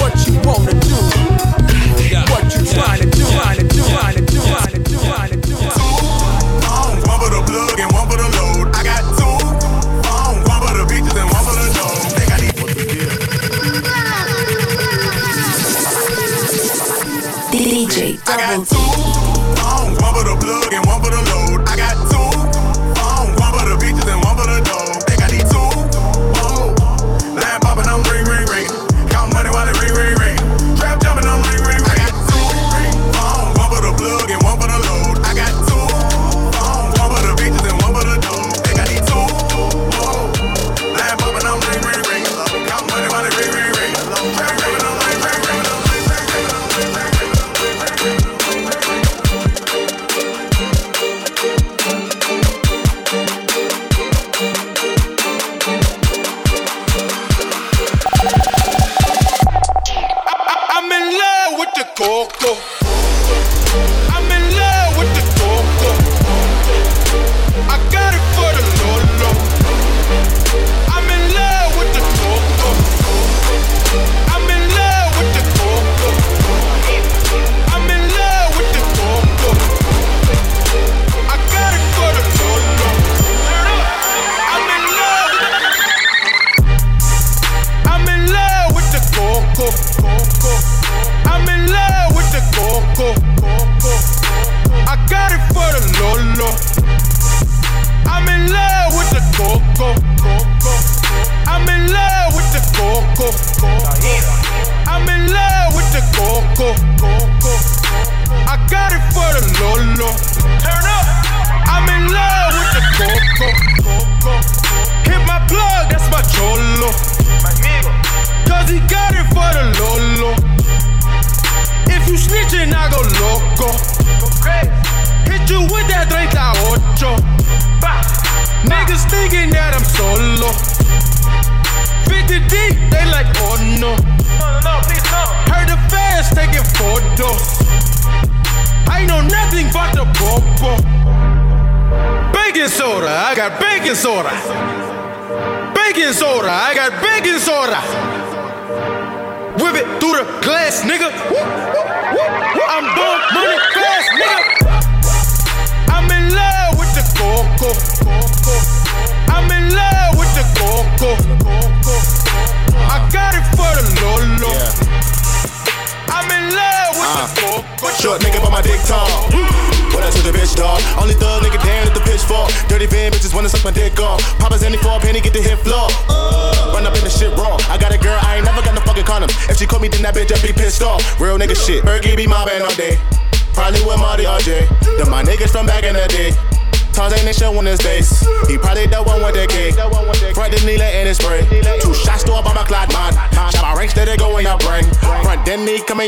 What you wanna do? What you trying to do? Trying to do? Trying to do? Trying to do? Trying? Phones, one for the plug and one for the load. I got two phones, one for the beaches and one for the dogs. DJ Double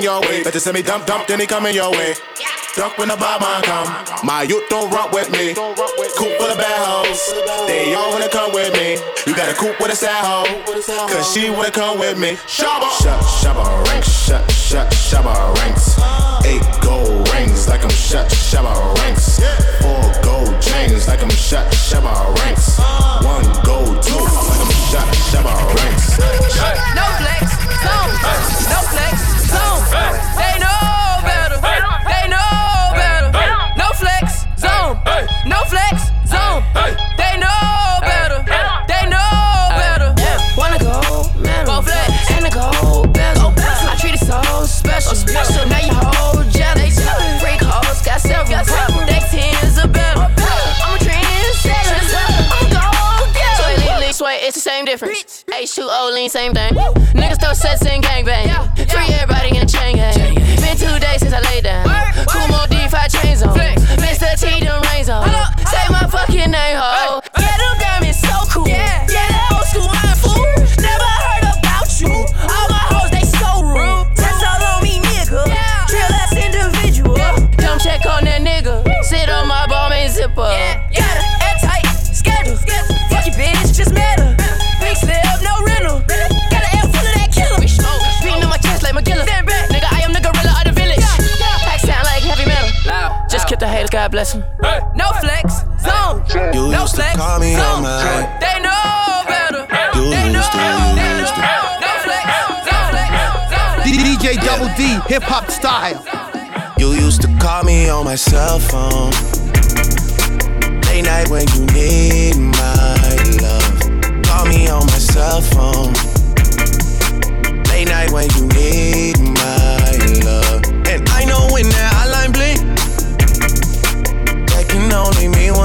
coming your way. Better send me dump dump, then he coming your way. Duck when the bomber come. My youth don't rock with me. Coop full of bad hoes. They all wanna come with me. You got a coop with a sad hoe. Cause she wanna come with me. Shabba. Shut, shabba ranks. Shut, shut, shabba ranks. Eight gold rings like I'm shut, shabba ranks. Four gold chains like I'm shut, shabba ranks. One gold tooth like I'm shut, shabba ranks. Difference. H2O lean, same thing. Niggas throw sets in gangbang. Free everybody in a chain gang. Been two days since I laid down. Kumo D5 chains on. Mr. T, them rains on. Say my fucking name, ho. God bless them. No flex, zone. You no used to flex, call me on my- They know better. You They know, used to, they you used to. No flex, zone flex, zone flex. DJ Double D, hip hop style. You used to call me on my cell phone. Late night when you need my love. Call me on my cell phone. Late night when you need my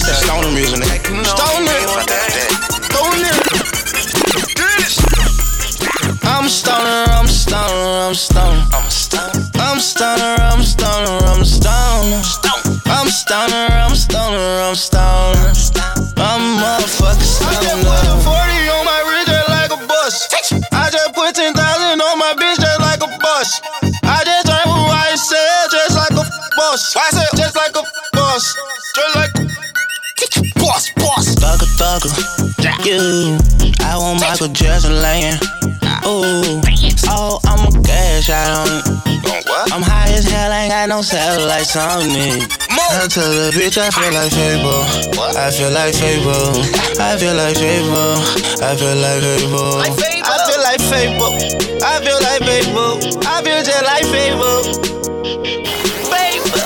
This that stoner music, nigga. Stoner. I'm stoner, I'm stoner, I'm stoner. I'm stoner. I'm stoner, I'm stoner, I'm stoner. I'm stoner, I'm stoner, Thugger, thugger. You, I want Michael Jackson laying. Ooh, oh, I'm a cash out on it. I'm high as hell, ain't got no satellites on me. I tell the bitch I feel like Fable. I feel like Fable. I feel like Fable. I feel like Fable. I feel like Fable. I feel like Fable. I feel just like Fable. Fable.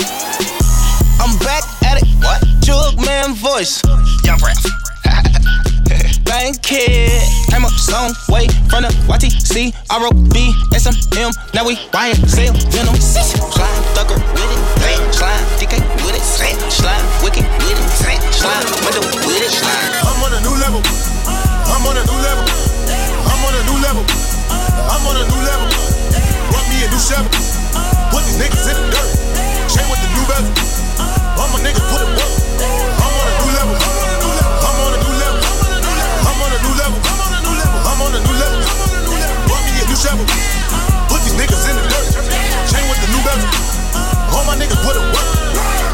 I'm back at it. What? Jug man voice. Young rap. Bank kid. Came up some way from the YTC, ROB, SMM. Now we riot, sale, venom, slime, thugger with it, slime, slime, DK with it, slime, slime, wicked with it, slime, slime, window with it, slime. I'm on a new level. I'm on a new level. I'm on a new level. I'm on a new level. Want me a new shovel. Put these niggas in the dirt. Chain with the new bezel. All my niggas put it work. Shovel. Put these niggas in the dirt. Chain with the new bezel. All my niggas put it work.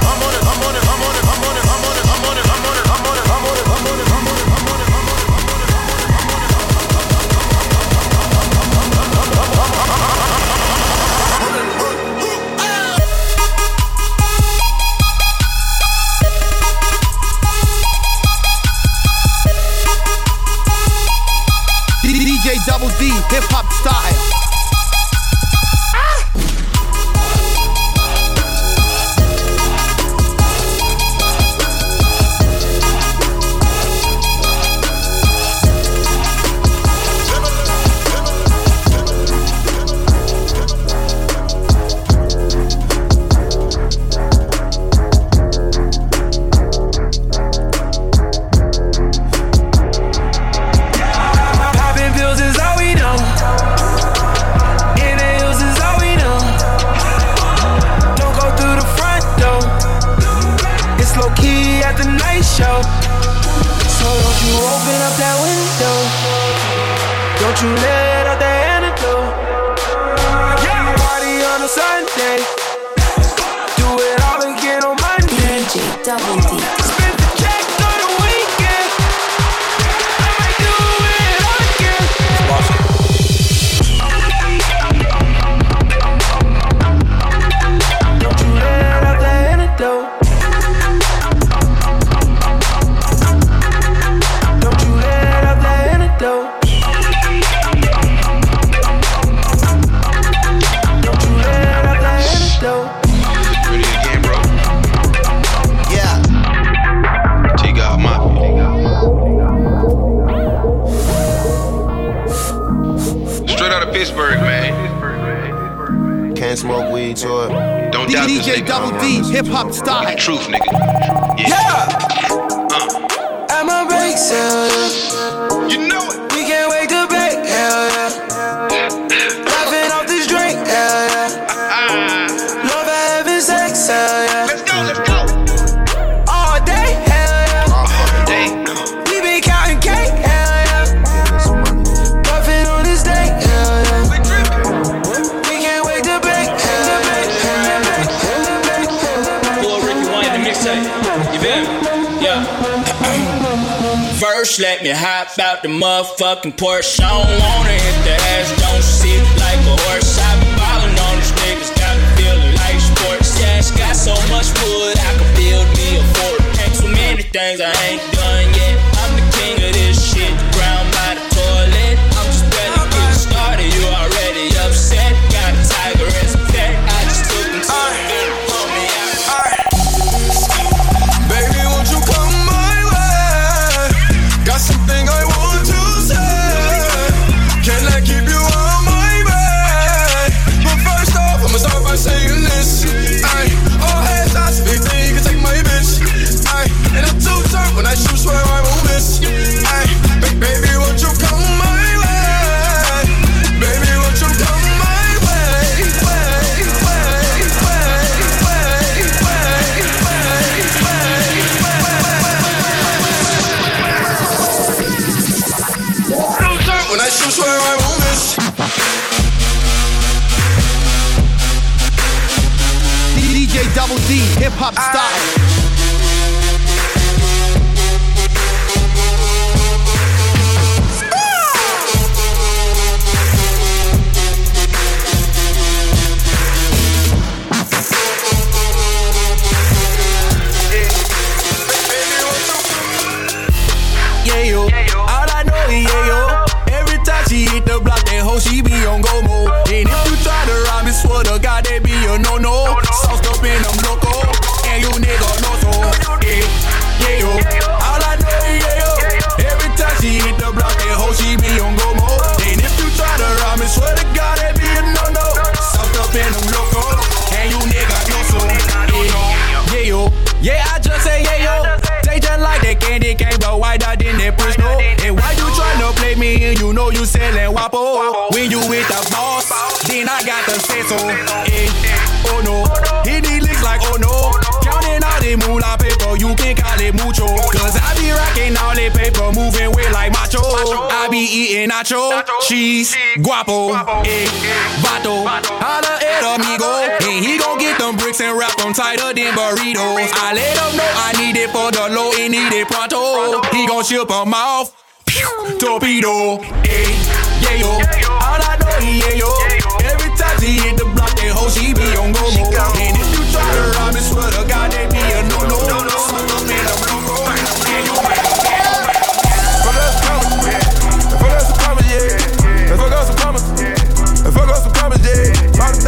I'm on it. I'm on it. I'm on it. I'm on it. I'm on it. I'm on it. I'm on it. I'm on it. I'm on it. I'm on it. I'm on it. I'm on it. DJ Double D, hip hop style. You open up that window. Don't you let smoke to it. Don't doubt this DJ nigga. Double D, hip hop style. Truth, nigga. Yeah. Uh. At my bake Yeah. First, let me hop out the motherfucking Porsche. I don't wanna hit the ass, don't sit like a horse. I been ballin' on these niggas, got me feeling like sports. Yeah, it's got so much wood, I can build me a fort. Ain't too many things I ain't done spin, I'm loco. And you nigga so. Yeah, yeah, yo. All I know is yeah, yo. Every time she hit the block, that hoe, she be on go more. And if you try to rob me, swear to God, that be a no no. Sucked up and I'm loco. And you nigga so. Yeah, yeah, yo. Yeah, I just say yeah, yo. They just like that candy cane, but whiter than that push, no. And why you tryna play me and you know you selling wapo? When you with the boss, then I got the say so. Eh, oh no. Can call it mucho. Cause I be rocking all the paper, moving weight like macho. I be eating nacho, cheese, guapo, eh, vato. Holla at amigo, and he gon' get them bricks and wrap them tighter than burritos. I let him know I need it for the low and need it pronto. He gon' ship them off. Torpedo, eh, yeah yo. All I know he yeah yo. Every time she hit the block, that hoe she be on go go. And if you try to rob me, swear to God that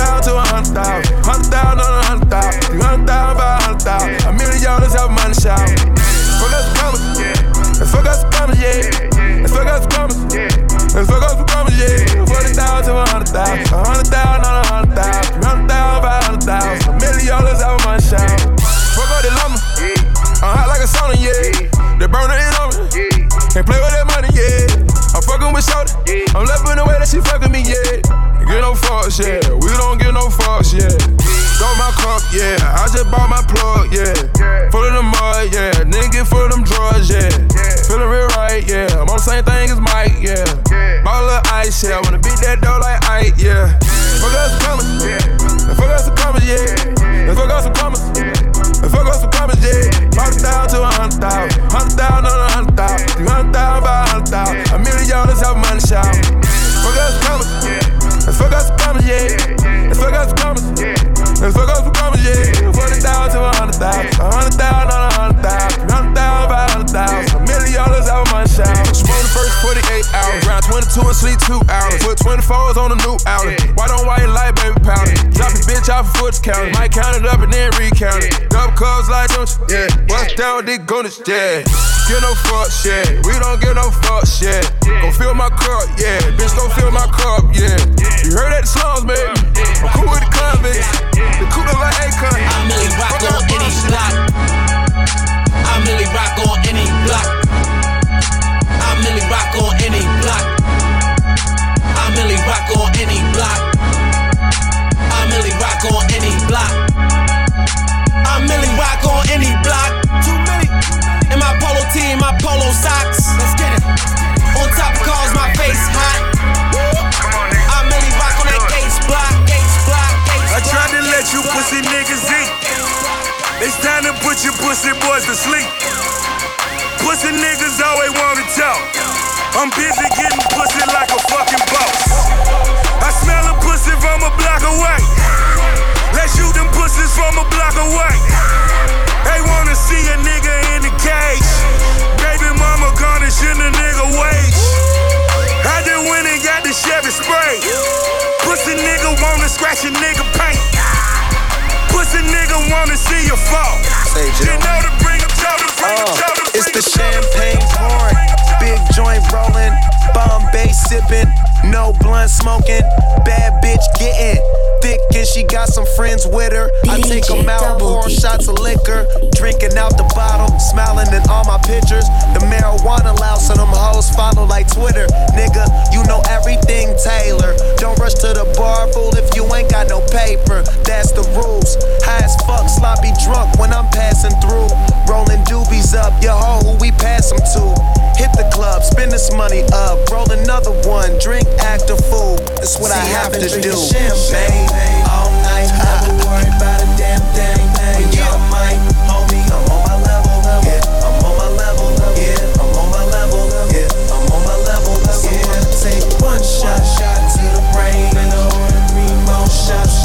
thousand to a hundred thousand. Hundred thousand on a hundred thousand. Three hundred thousand by a hundred thousand. A million dollars have money shout. Fuck us some commas. Fuck us commas, yeah. Fuck us some commas. Fuck us commas, yeah. Forty thousand to a hundred thousand. A hundred thousand on a hundred thousand. Three hundred thousand by a hundred thousand. A million dollars have money shout. Fuck up the llama. I'm hot like a sauna, yeah. They burning it on me. Can't play with that money, yeah. I'm fucking with Shorty. I'm loving the way that she fucking me, yeah. Fucks, yeah. We don't get no fucks, yeah. Throw my cup, yeah. I just bought my plug, yeah. Full of the mud, yeah. Nigga full of them drugs, yeah. Feeling real right, yeah. I'm on the same thing as Mike, yeah. A little ice, yeah. Wanna beat that dough like off a foot. Might count it up and then recount it. Double cubs like don't you? Yeah. Bust down with the goodness, yeah. Get no fuck shit. We don't get no fuck shit. Go fill my cup, yeah. Bitch, go fill my cup, yeah. You heard that the slums, baby. I'm cool with the convicts. The cool like Akon. I'm really rock on any block. I'm really rock on any block. I'm really rock on any block. I'm really rock on any block. Block. I'm really rock on any block. Too many. In my polo tee, my polo socks. Let's get it. On top of cars, my face hot. I'm really rock on that Gates block. Gates block. Gates I tried to let you pussy niggas eat. It's time to put you pussy boys to sleep. Pussy niggas always wanna talk. I'm busy getting pussy like a fucking boss. I smell a pussy from a block away. Let's shoot them pussies from a block away. They wanna see a nigga in the cage. Baby mama garnishing a nigga wage. I just went and got the Chevy spray. Pussy nigga wanna scratch a nigga paint. Pussy nigga wanna see you fall. You know to bring them children, bring them children. Uh, It's the champagne pouring, big joint rolling, Bombay sipping, no blunt smoking, bad bitch getting thick and she got some friends with her. I take them out, pour shots of liquor, drinking out the bottle, smiling in all my pictures. The marijuana loud, so them hoes follow like Twitter. Nigga, you know everything Taylor. Don't rush to the bar, fool, if you ain't got no paper. That's the rules. High as fuck, sloppy drunk when I'm passing through. Rolling doobies up, yo ho, who we pass them to. Hit the club, spend this money up, roll another one, drink, act a fool. That's what I have to do. champagne all night. Never worry about a damn thing. When you're mine, homie, I'm on my level. Yeah, I'm on my level. Yeah, I'm on my level. Yeah, I'm on my level. Yeah, take one shot, shot to the brain, and order three more shots,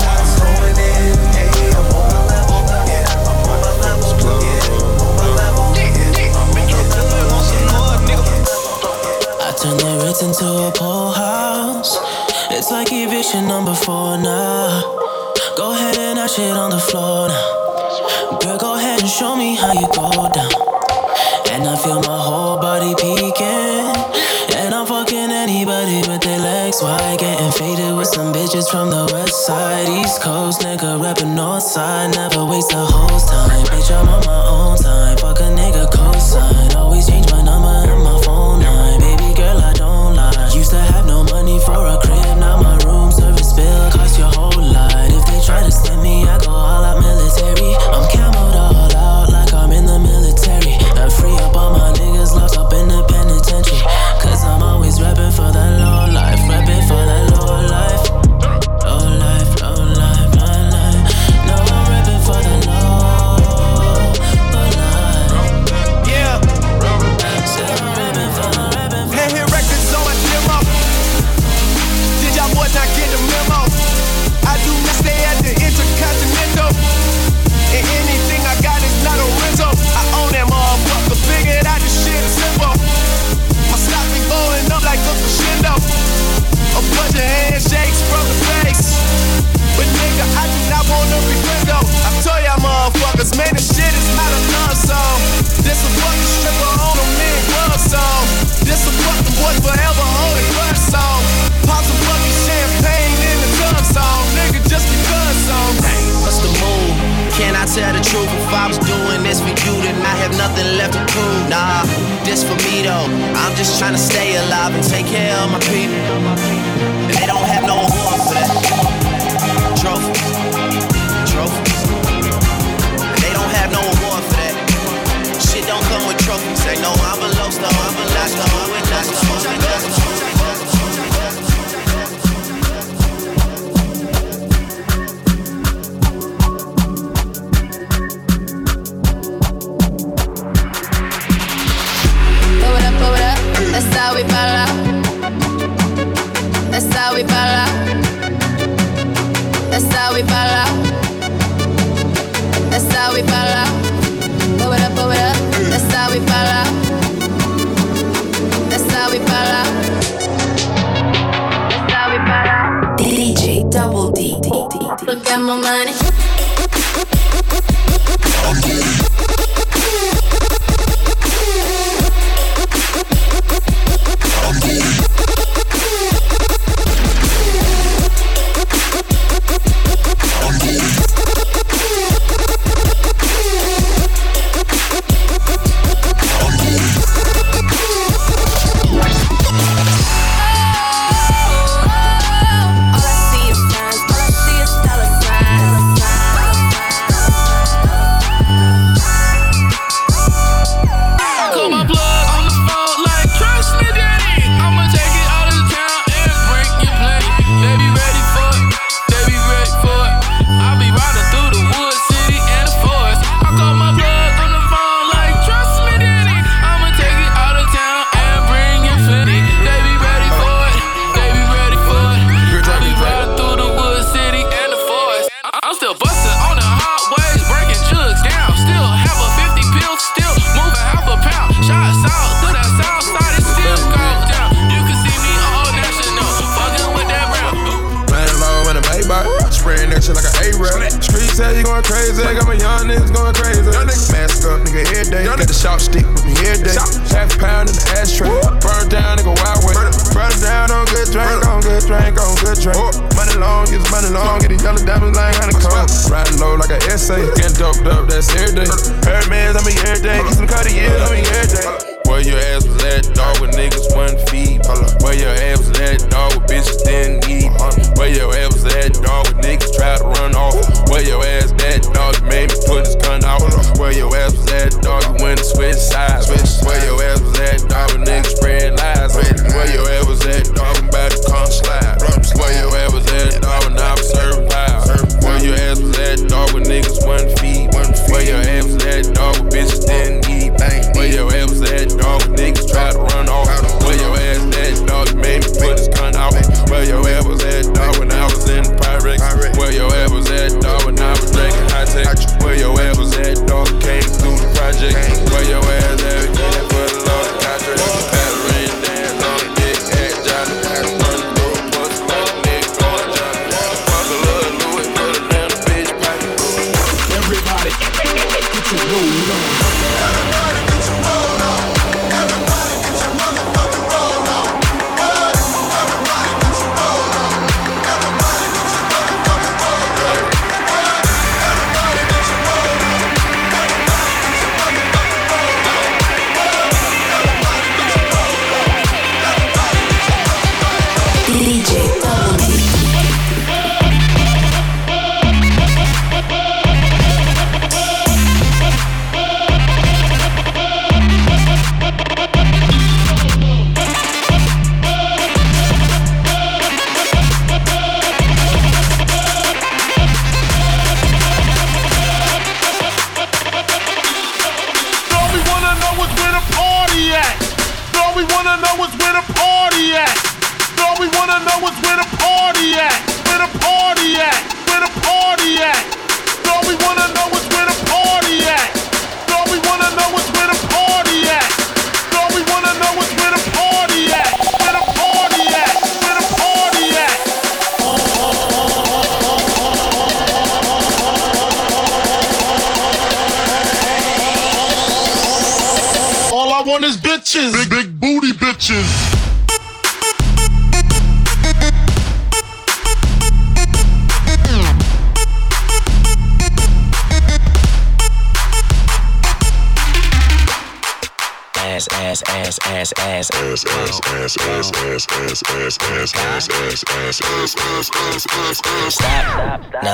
into a pool house. It's like eviction number four now. Go ahead and I shit on the floor now. Girl, go ahead and show me how you go down. And I feel my whole body peeking. And I'm fucking anybody with their legs wide. Getting faded with some bitches from the west side. East Coast, nigga, rapping north side. Never waste a whole time. Bitch, I'm on my own time. Fuck a nigga cosign. Try to send me, I go all out military. I'm counting.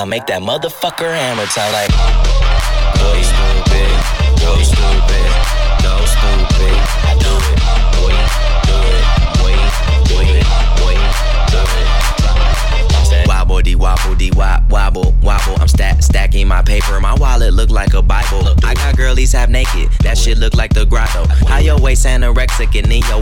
Now make that motherfucker hammer time like. Boy, stupid. Stupid. Stupid. I do it. Boy, do it. Boy, do it. Boy, do it. Wobble wobble wobble wobble. I'm stack stacking my paper. My wallet look like a Bible. I got girlies half naked. That shit look like the grotto. How your waist anorexic and then your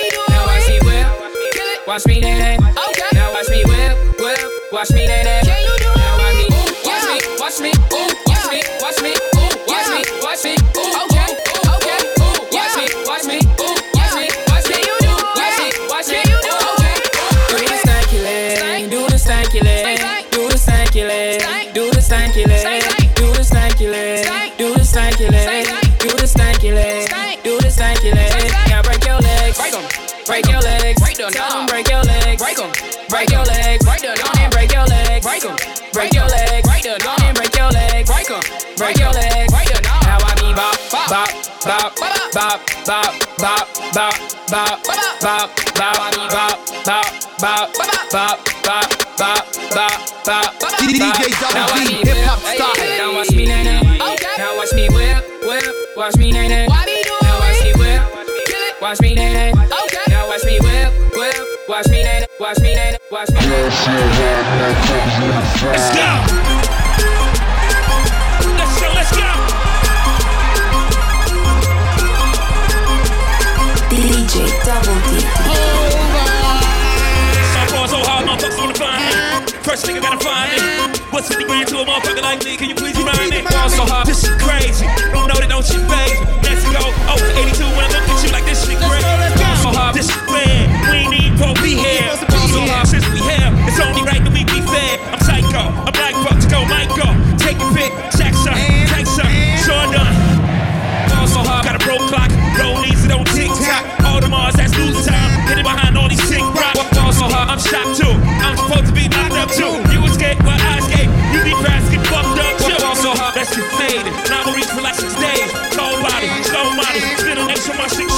watch me nay nay. Okay. Now watch me whip, whip, watch me nay nay. Bop, bop, bop, bop, bop, bop, bop, I mean bop, bop, bop, bop, bop, bop, bop, bop. DJ Double D, hip hop style. Now watch me nay nay. Now watch me whip, whip, watch me nay nay. Now watch me whip, watch me nay nay. Now watch me whip, whip, watch me nay nay, watch me nay nay, watch me. Let's go. DJ Double D. My bars so hard, motherfuckers wanna find me. First nigga gotta find me. What's 50 grand to a motherfucker like me? Can you please remind me? Bars so hard, this shit crazy. Don't know that don't shit phase. me. Let's go. Oh, 82 when I look at you like this to my shit.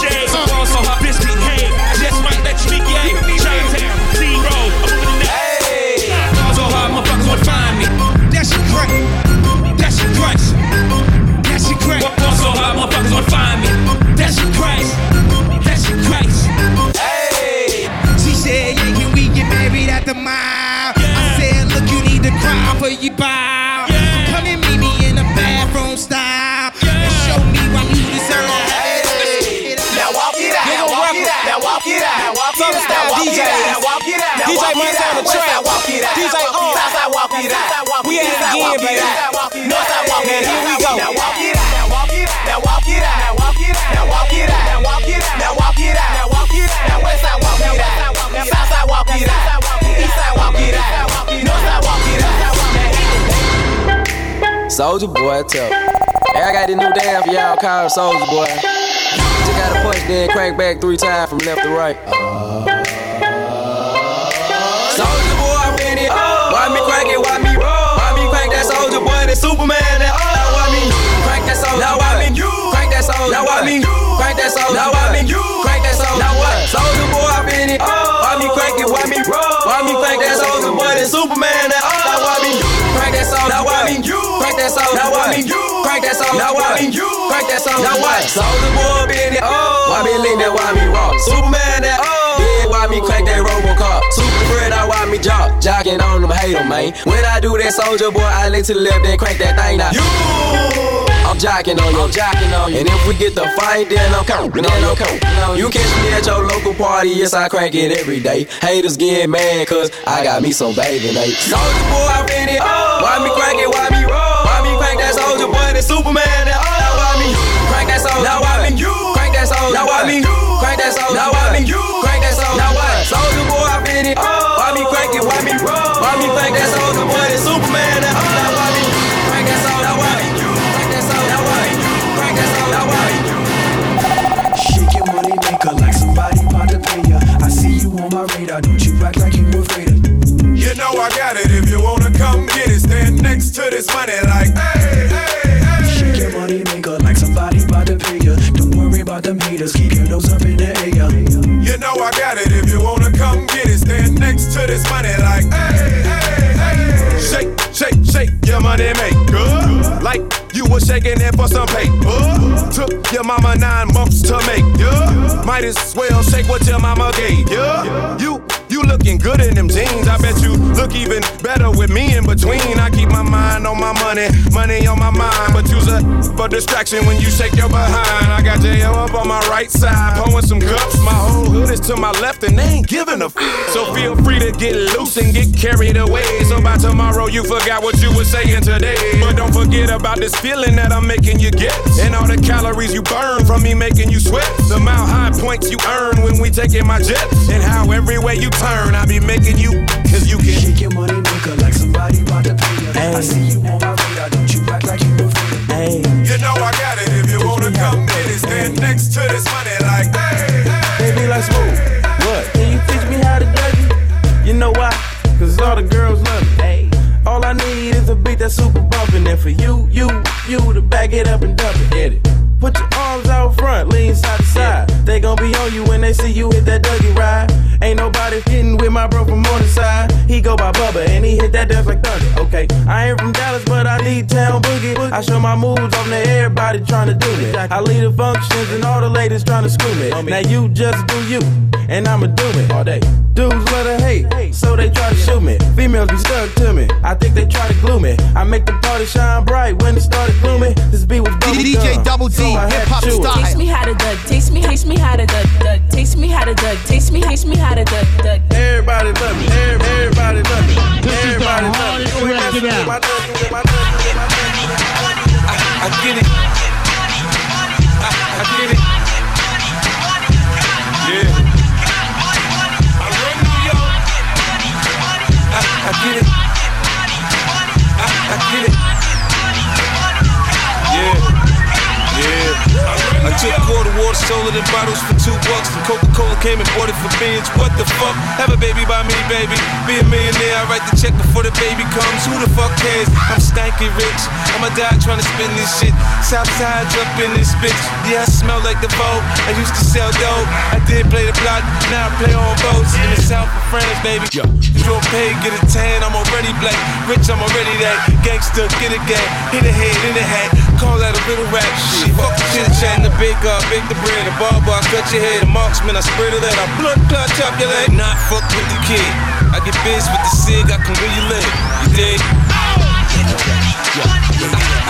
Soldier boy, tell. Hey, I got this new dance for y'all called Soldier Boy. Just gotta punch, then crank back three times from left to right. Soldier boy, I'm in it. Why me crank it? Why me roll? Why me crank that soldier boy? That Superman. That oh. Now why me crank that soldier? Now why me crank that soldier? Now why me crank that soldier? Now why that soldier? Now what? Soldier boy, been it. Oh. Why me lean that? Why me rock? Superman. That oh. Yeah, why me crank that Robocop? Super Fred, I why me jock? Jockin' hating on them, hate them, man. When I do that soldier boy, I lay to the left and crank that thing now. You. I'm jocking on you, I'm jocking on you. And if we get the fight, then I'm coming, then I'm coming. You catch me at your local party, yes, I crank it every day. Haters get mad, cause I got me some baby Nate. Soldier boy, I been it. Why me crank it, why me roll? Why me crank that soldier boy, that Superman, that oh. Now why me crank that soldier Now why me crank that soldier Now why me crank that soldier Now why me crank that soldier Now what? Soldier boy, I been it. Why me crank it, why me roll? Why me crank that soldier boy, that Superman, that oh. Now why me crank that soldier Now why me crank that soldier Now why me crank that soldier Now why me Shake your money maker like somebody about to pay ya. I see you on my radar, don't you act like you afraid of. You know I got it. If you wanna come get it, stand next to this money like, hey, hey, haters, keep your nose up in the air. You know I got it. If you wanna come get it, stand next to this money like, hey, hey, hey. Shake, shake, shake your money maker. Like you was shaking it for some paper. Took your mama nine months to make ya. Might as well shake what your mama gave ya. You, you looking good in them jeans. I bet you look even better with me in between. I keep my mind on my money, money on my mind. But use a for distraction when you shake your behind. I got J.O. up on my right side, pouring some cups. My whole hood is to my left and they ain't giving a f. So feel free to get loose and get carried away. So by tomorrow you forgot what you were saying today. But don't forget about this feeling that I'm making you get. And all the calories you burn from me making you sweat. The mile high points you earn when we taking my jet. And how every way you turn, I be making you, cause you can. Shake your money maker like somebody about to pay you. ya. I see you on my radar, don't you act like you afraid of. You know I got it. If you wanna come get it, stand next to this money like, hey, hey. Baby, like smooth. What? Can you teach me how to duck it? You know why? Cause all the girls love me. All I need is a beat that's super bumpin'. And for you, you, you to back it up and dump it. Hit it. Put your arms out front, lean side to side. They gon' be on you when they see you hit that Dougie ride. Ain't nobody hitting with my bro from Morningside. He go by Bubba and he hit that dance like thunder. Okay, I ain't from Dallas, but I need town boogie. I show my moves off to everybody trying to do me. I lead the functions and all the ladies trying to screw me. Now you just do you, and I'ma do it all day. Dudes love to hate, so they try to shoot me. Females be stuck to me. I think they try to glue me. I make the party shine bright when it started gloomy. This beat was bubble DJ Double D, so I had to hip-hop chew it. style. Teach me how to duck. Teach me, teach me how to duck. duck. Teach me how to duck. Teach me, teach me how to duck. duck. Everybody love me. Everybody love me. Everybody love me. hardest record out. My duck, my duck, my duck. I get it. I, I get it. Yeah. I run New York. I, I get it. I, I get it. Yeah. Yeah. I took quarter water, sold it in bottles for two bucks. And Coca-Cola came and bought it for beans. What the fuck? Have a baby by me, baby. Be a millionaire. I write the check before the baby comes. Who the fuck cares? I'm stanky rich. I'ma die trying to spin this shit. Southside up in this bitch. Yeah, I smell like the vote. I used to sell dope. I did play the block. Now I play on boats in the south of France, baby. If you're paid, get a tan. I'm already black. Rich, I'm already that. Gangster, get a gang. Hit a head in the hat. Call that a little rap shit. Fuck the chit chat big up, bake the bread. The barber, I cut your head. a marksman, I spread it out. I blood clot, chop your leg. Not fuck with the kid. I get biz with the cig, I can really live. You dig? I get it. I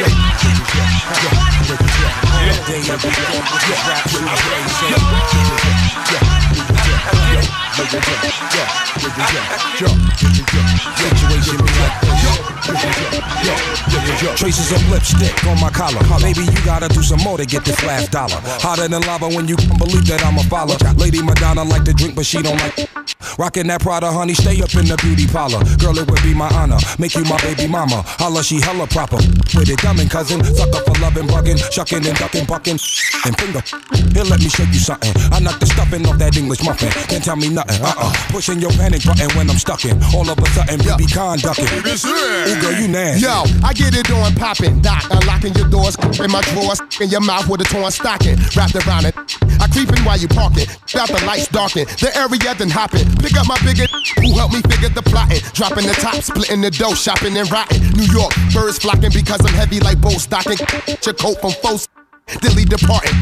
get it. Traces of lipstick on my collar. Maybe you gotta do some more to get this last dollar. Hotter than lava when you can believe that I'm a follower. Lady Madonna like to drink, but she don't like. Rockin' that Prada, honey, stay up in the beauty parlor. Girl, it would be my honor. Make you my baby mama. Holla, she hella proper. With it, dummin' cousin. Sucker for loving, bugging, shucking and ducking, bucking. And finger. Here, let me show you something. I knock the stuffing off that English muffin. Can't tell me nothing. Uh uh. Pushing your panic button when I'm stuck in. All of a sudden, BB conducting. Ooh, girl, you nasty. Yo, I get it on poppin', doc. Unlocking your doors in my drawers, in your mouth with a torn stocking wrapped around it. I creepin' while you parkin', got the lights darken, the area then hoppin'. Pick up my bigger who helped me figure the plotting. Dropping the top, splitting the dough, shopping and rotting. New York, birds flocking because I'm heavy like bull stocking. Your coat from folks. Dilly departing.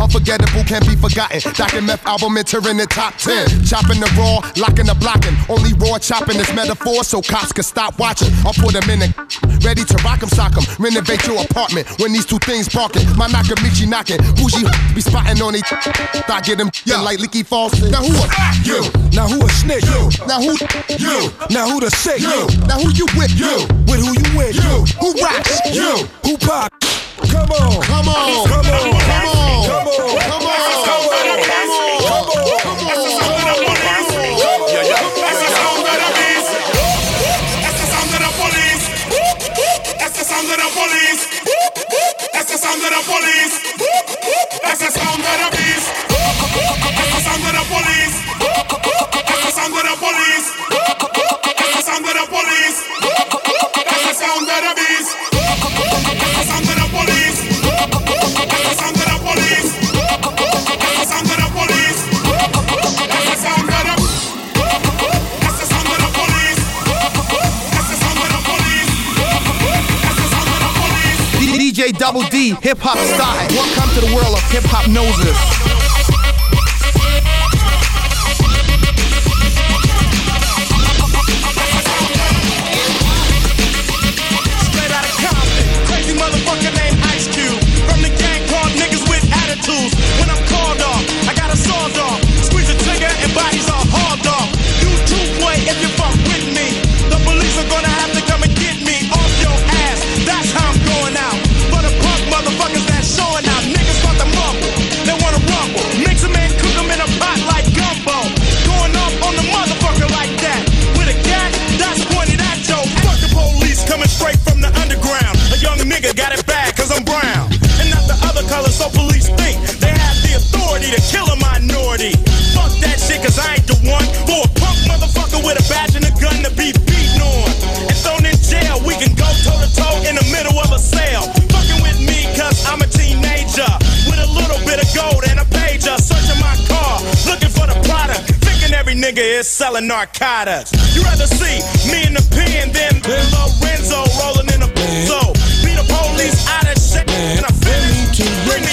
Unforgettable can't be forgotten. Doc and Meth album entering the top 10. Chopping the raw, locking the blocking. Only raw chopping is metaphor so cops can stop watching. I'll put them in the ready to rock 'em, sock 'em. Renovate your apartment when these two things barking. My Nakamichi knocking. Bougie be spotting on it. I get them yeah. like leaky falls. Now who a you? Now who a snitch? You. Now who you? Now who the sick? You. Now who you with? You. With who you with? You. Who rocks? You. Who pop? Come on, come on, come on, come on, come on, come on. That's the sound of the police. That's the sound of the police. That's the sound. Double D, hip hop style. Welcome to the world of Hiphopnosis. straight from the underground. A young nigga got it bad, cause I'm brown. And not the other color, so police think they have the authority to kill a minority. Fuck that shit, cause I ain't the one for a punk motherfucker with a badge and a gun to be beaten on. And thrown in jail, we can go toe to toe in the middle of a cell. Fucking with me, cause I'm a teenager with a little bit of gold and a nigga is selling narcotics. You rather see me in the pen than Lorenzo rolling in a so. Be the police out of shit and I finish. Bring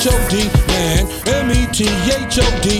H O D, man. M E T H O D.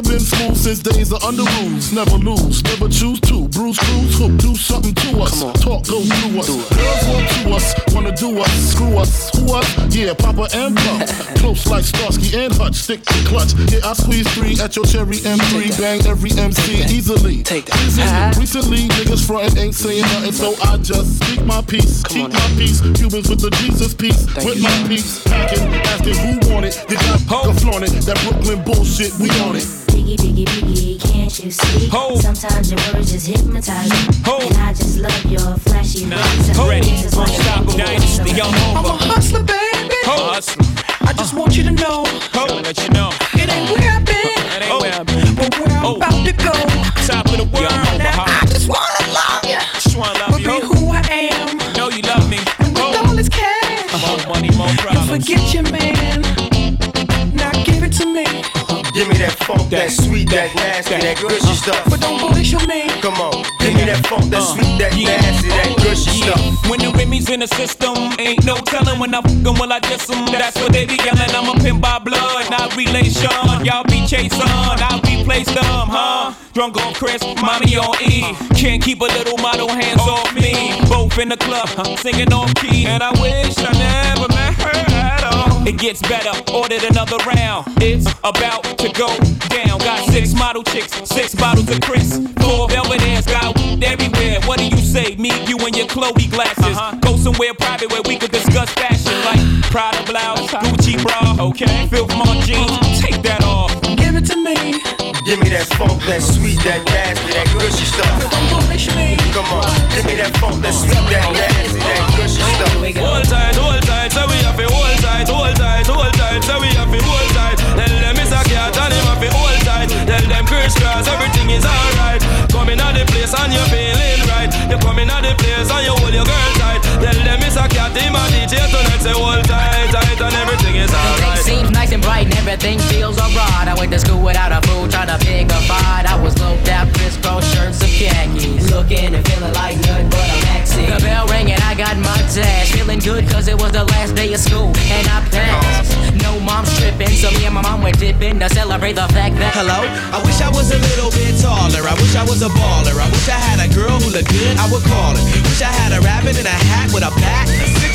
Papa been smooth since days of under rules. Never lose, never choose to. Bruise, cruise, hook, do something to us. Talk, go through us. Girls want to us, wanna do us, screw us, who us? Yeah, Papa and Pump. Close like Starsky and Hutch, stick to clutch. Yeah, I squeeze three at your cherry M3, bang every MC easily. Take that. Easily. Recently, niggas frontin' ain't saying nothing, so I just speak my peace, keep my peace. Cubans with the Jesus peace, with my peace. Packing, asking who want it. You got go flaunt it. That Brooklyn bullshit, we on it. Biggie, biggie, biggie, can't you see? Sometimes your words just hypnotize me. And I just love your flashy ways. Ready, Niggas wanna unstoppable be dynasty, young I'm over. a hustler, baby. Hustler. I just want you to know. Let you know. It ain't where I've been. It ain't where I've been. But where I'm about to go. Top of the world. Now I just wanna love you. Just wanna love But you. be who I am. Know you love me. And with all this cash. More money, more Don't problems. forget your that funk, that sweet, that nasty, that gushy uh. stuff. But don't bullshit me. Come on, give me that funk, that uh. sweet, that nasty, that oh, gushy stuff. When the Remy's in the system, ain't no telling when I fuck 'em, will I diss 'em. That's what they be yelling. I'm a pimp by blood, not relation. Y'all be chasing, I'll be placed them, huh? Drunk on Chris, mommy on E. Can't keep a little model hands off me. Both in the club, singing off key. And I wish I never met her at all. It gets better, ordered another round. It's about to go down. Got six model chicks, six bottles of Chris. Four velvet ass, got everywhere. What do you say? Me, you, and your Chloe glasses. Uh-huh. Go somewhere private where we could discuss fashion, like Prada blouse, uh-huh. Gucci bra. Okay, Filth Mart jeans, take that off. Give it to me. Give me that funk, that sweet, that nasty, that gushy stuff. Come on, give me that funk, that sweet, that nasty, that gushy stuff. Hold tight, hold tight, so we have to hold tight, hold tight, hold tight, so we have to hold tight. Tell them it's a cat and him have to hold tight. Tell them crisscross, everything is alright. Coming out the place and you're feeling right. You're coming out the place and you hold your girl tight. Tell them it's a cat, him a DJ tonight, say hold tight, tight, and everything is alright. Seems nice and bright and everything feels alright. I went to school without a fool, trying to pick a fight. I was low down, crisscross shirts and khakis. Looking and feeling like nothing but a maxi. The bell rang and I got my dash. Feeling good cause it was the last day of school and I passed. No mom's tripping, so me and my mom went dipping to celebrate the fact that. Hello? I wish I was a little bit taller. I wish I was a baller. I wish I had a girl who looked good, I would call her. Wish I had a rabbit in a hat with a bat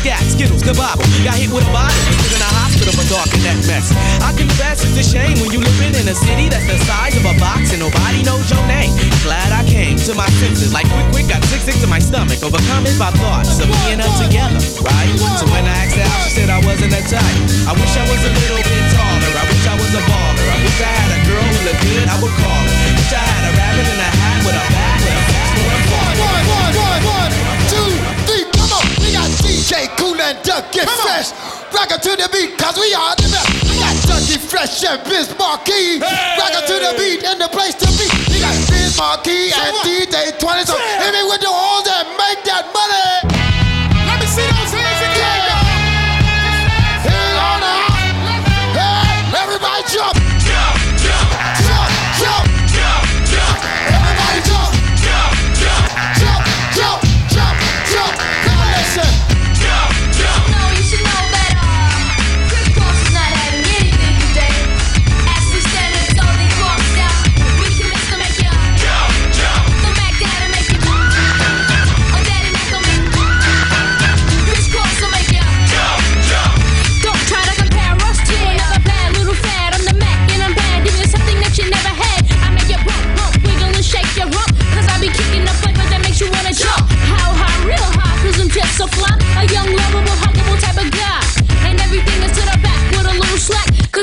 scat, skittles, kabobble. Got hit with a bottle, in a hospital for talking that mess. I confess it's a shame when you living in a city that's the size of a box and nobody knows your name. Glad I came to my senses, like quick, quick, got sick, sick to my stomach, overcome it by thoughts of me and her together, right? So when I asked out, she said I wasn't that type. I wish I was a little bit taller. I wish I was a baller. I wish I had a girl who looked good, I would call her. Wish I had a rabbit in a hat with a DJ Cool and Duck, get fresh. Rock it to the beat, cause we are the best. We got Ducky Fresh and Biz Markie. Rock it to the beat and the place to be. We got Biz Markie and DJ 20. So hit me with the horns and make that money.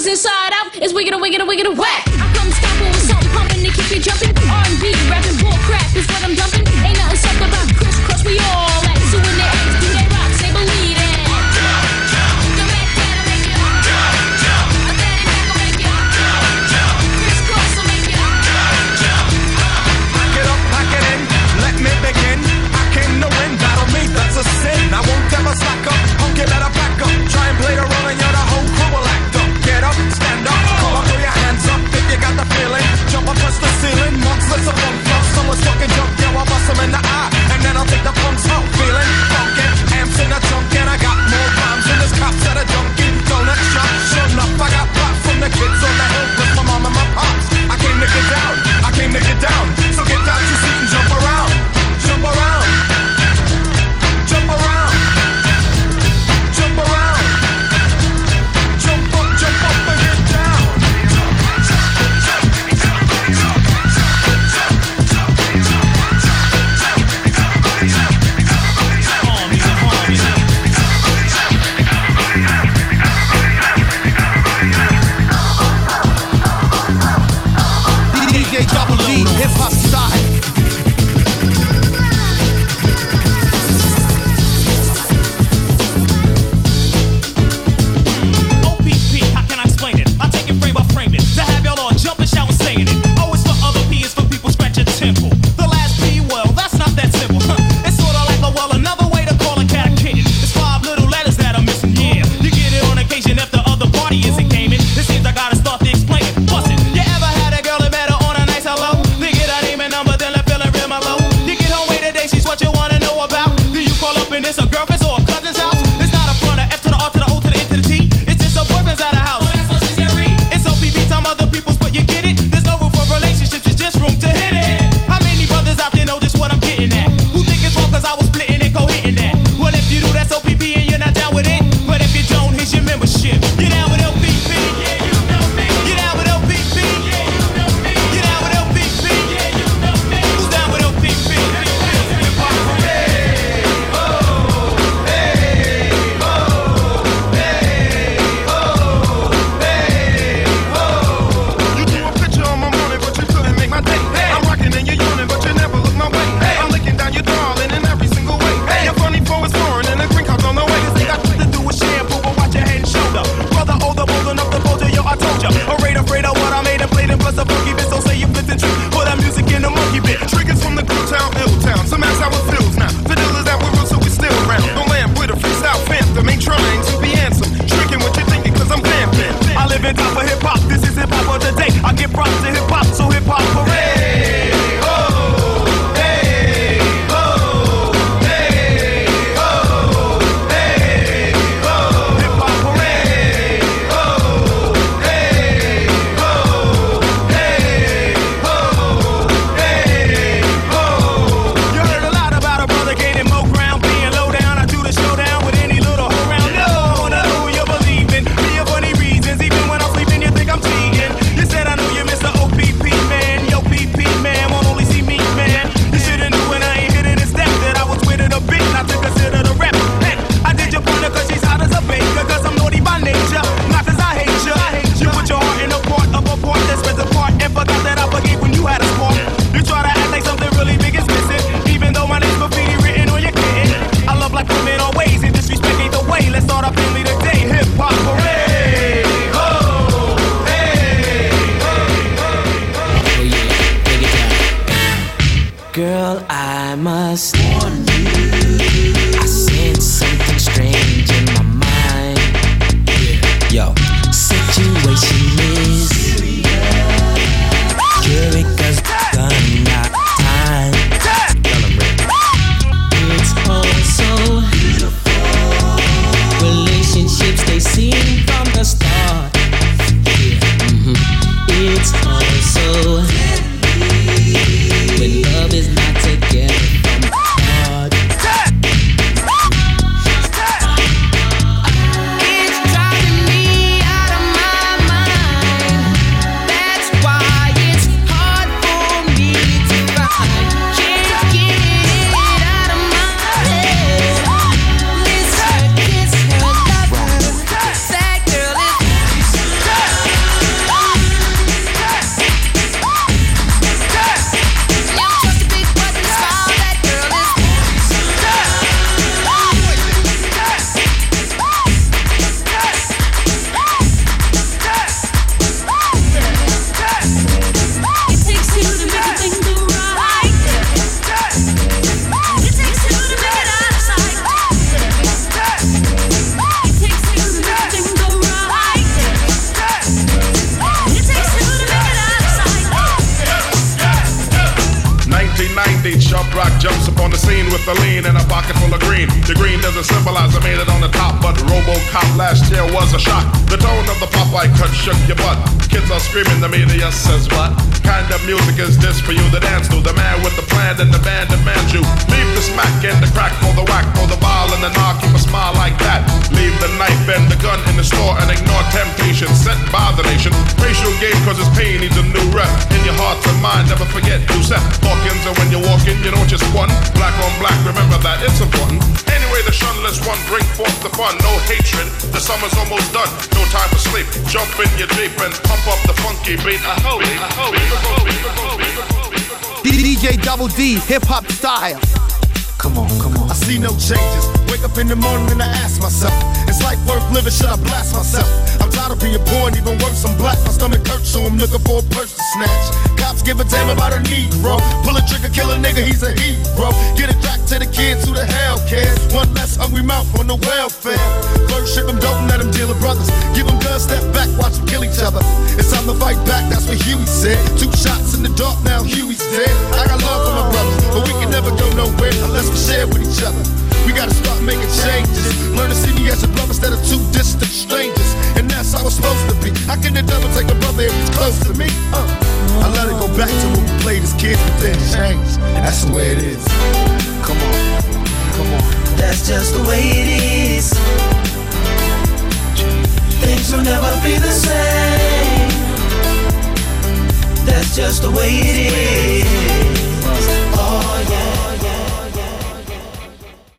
Inside out is wiggin' wiggin' wiggin' whack. I come stomping with something pumping to keep you jumping.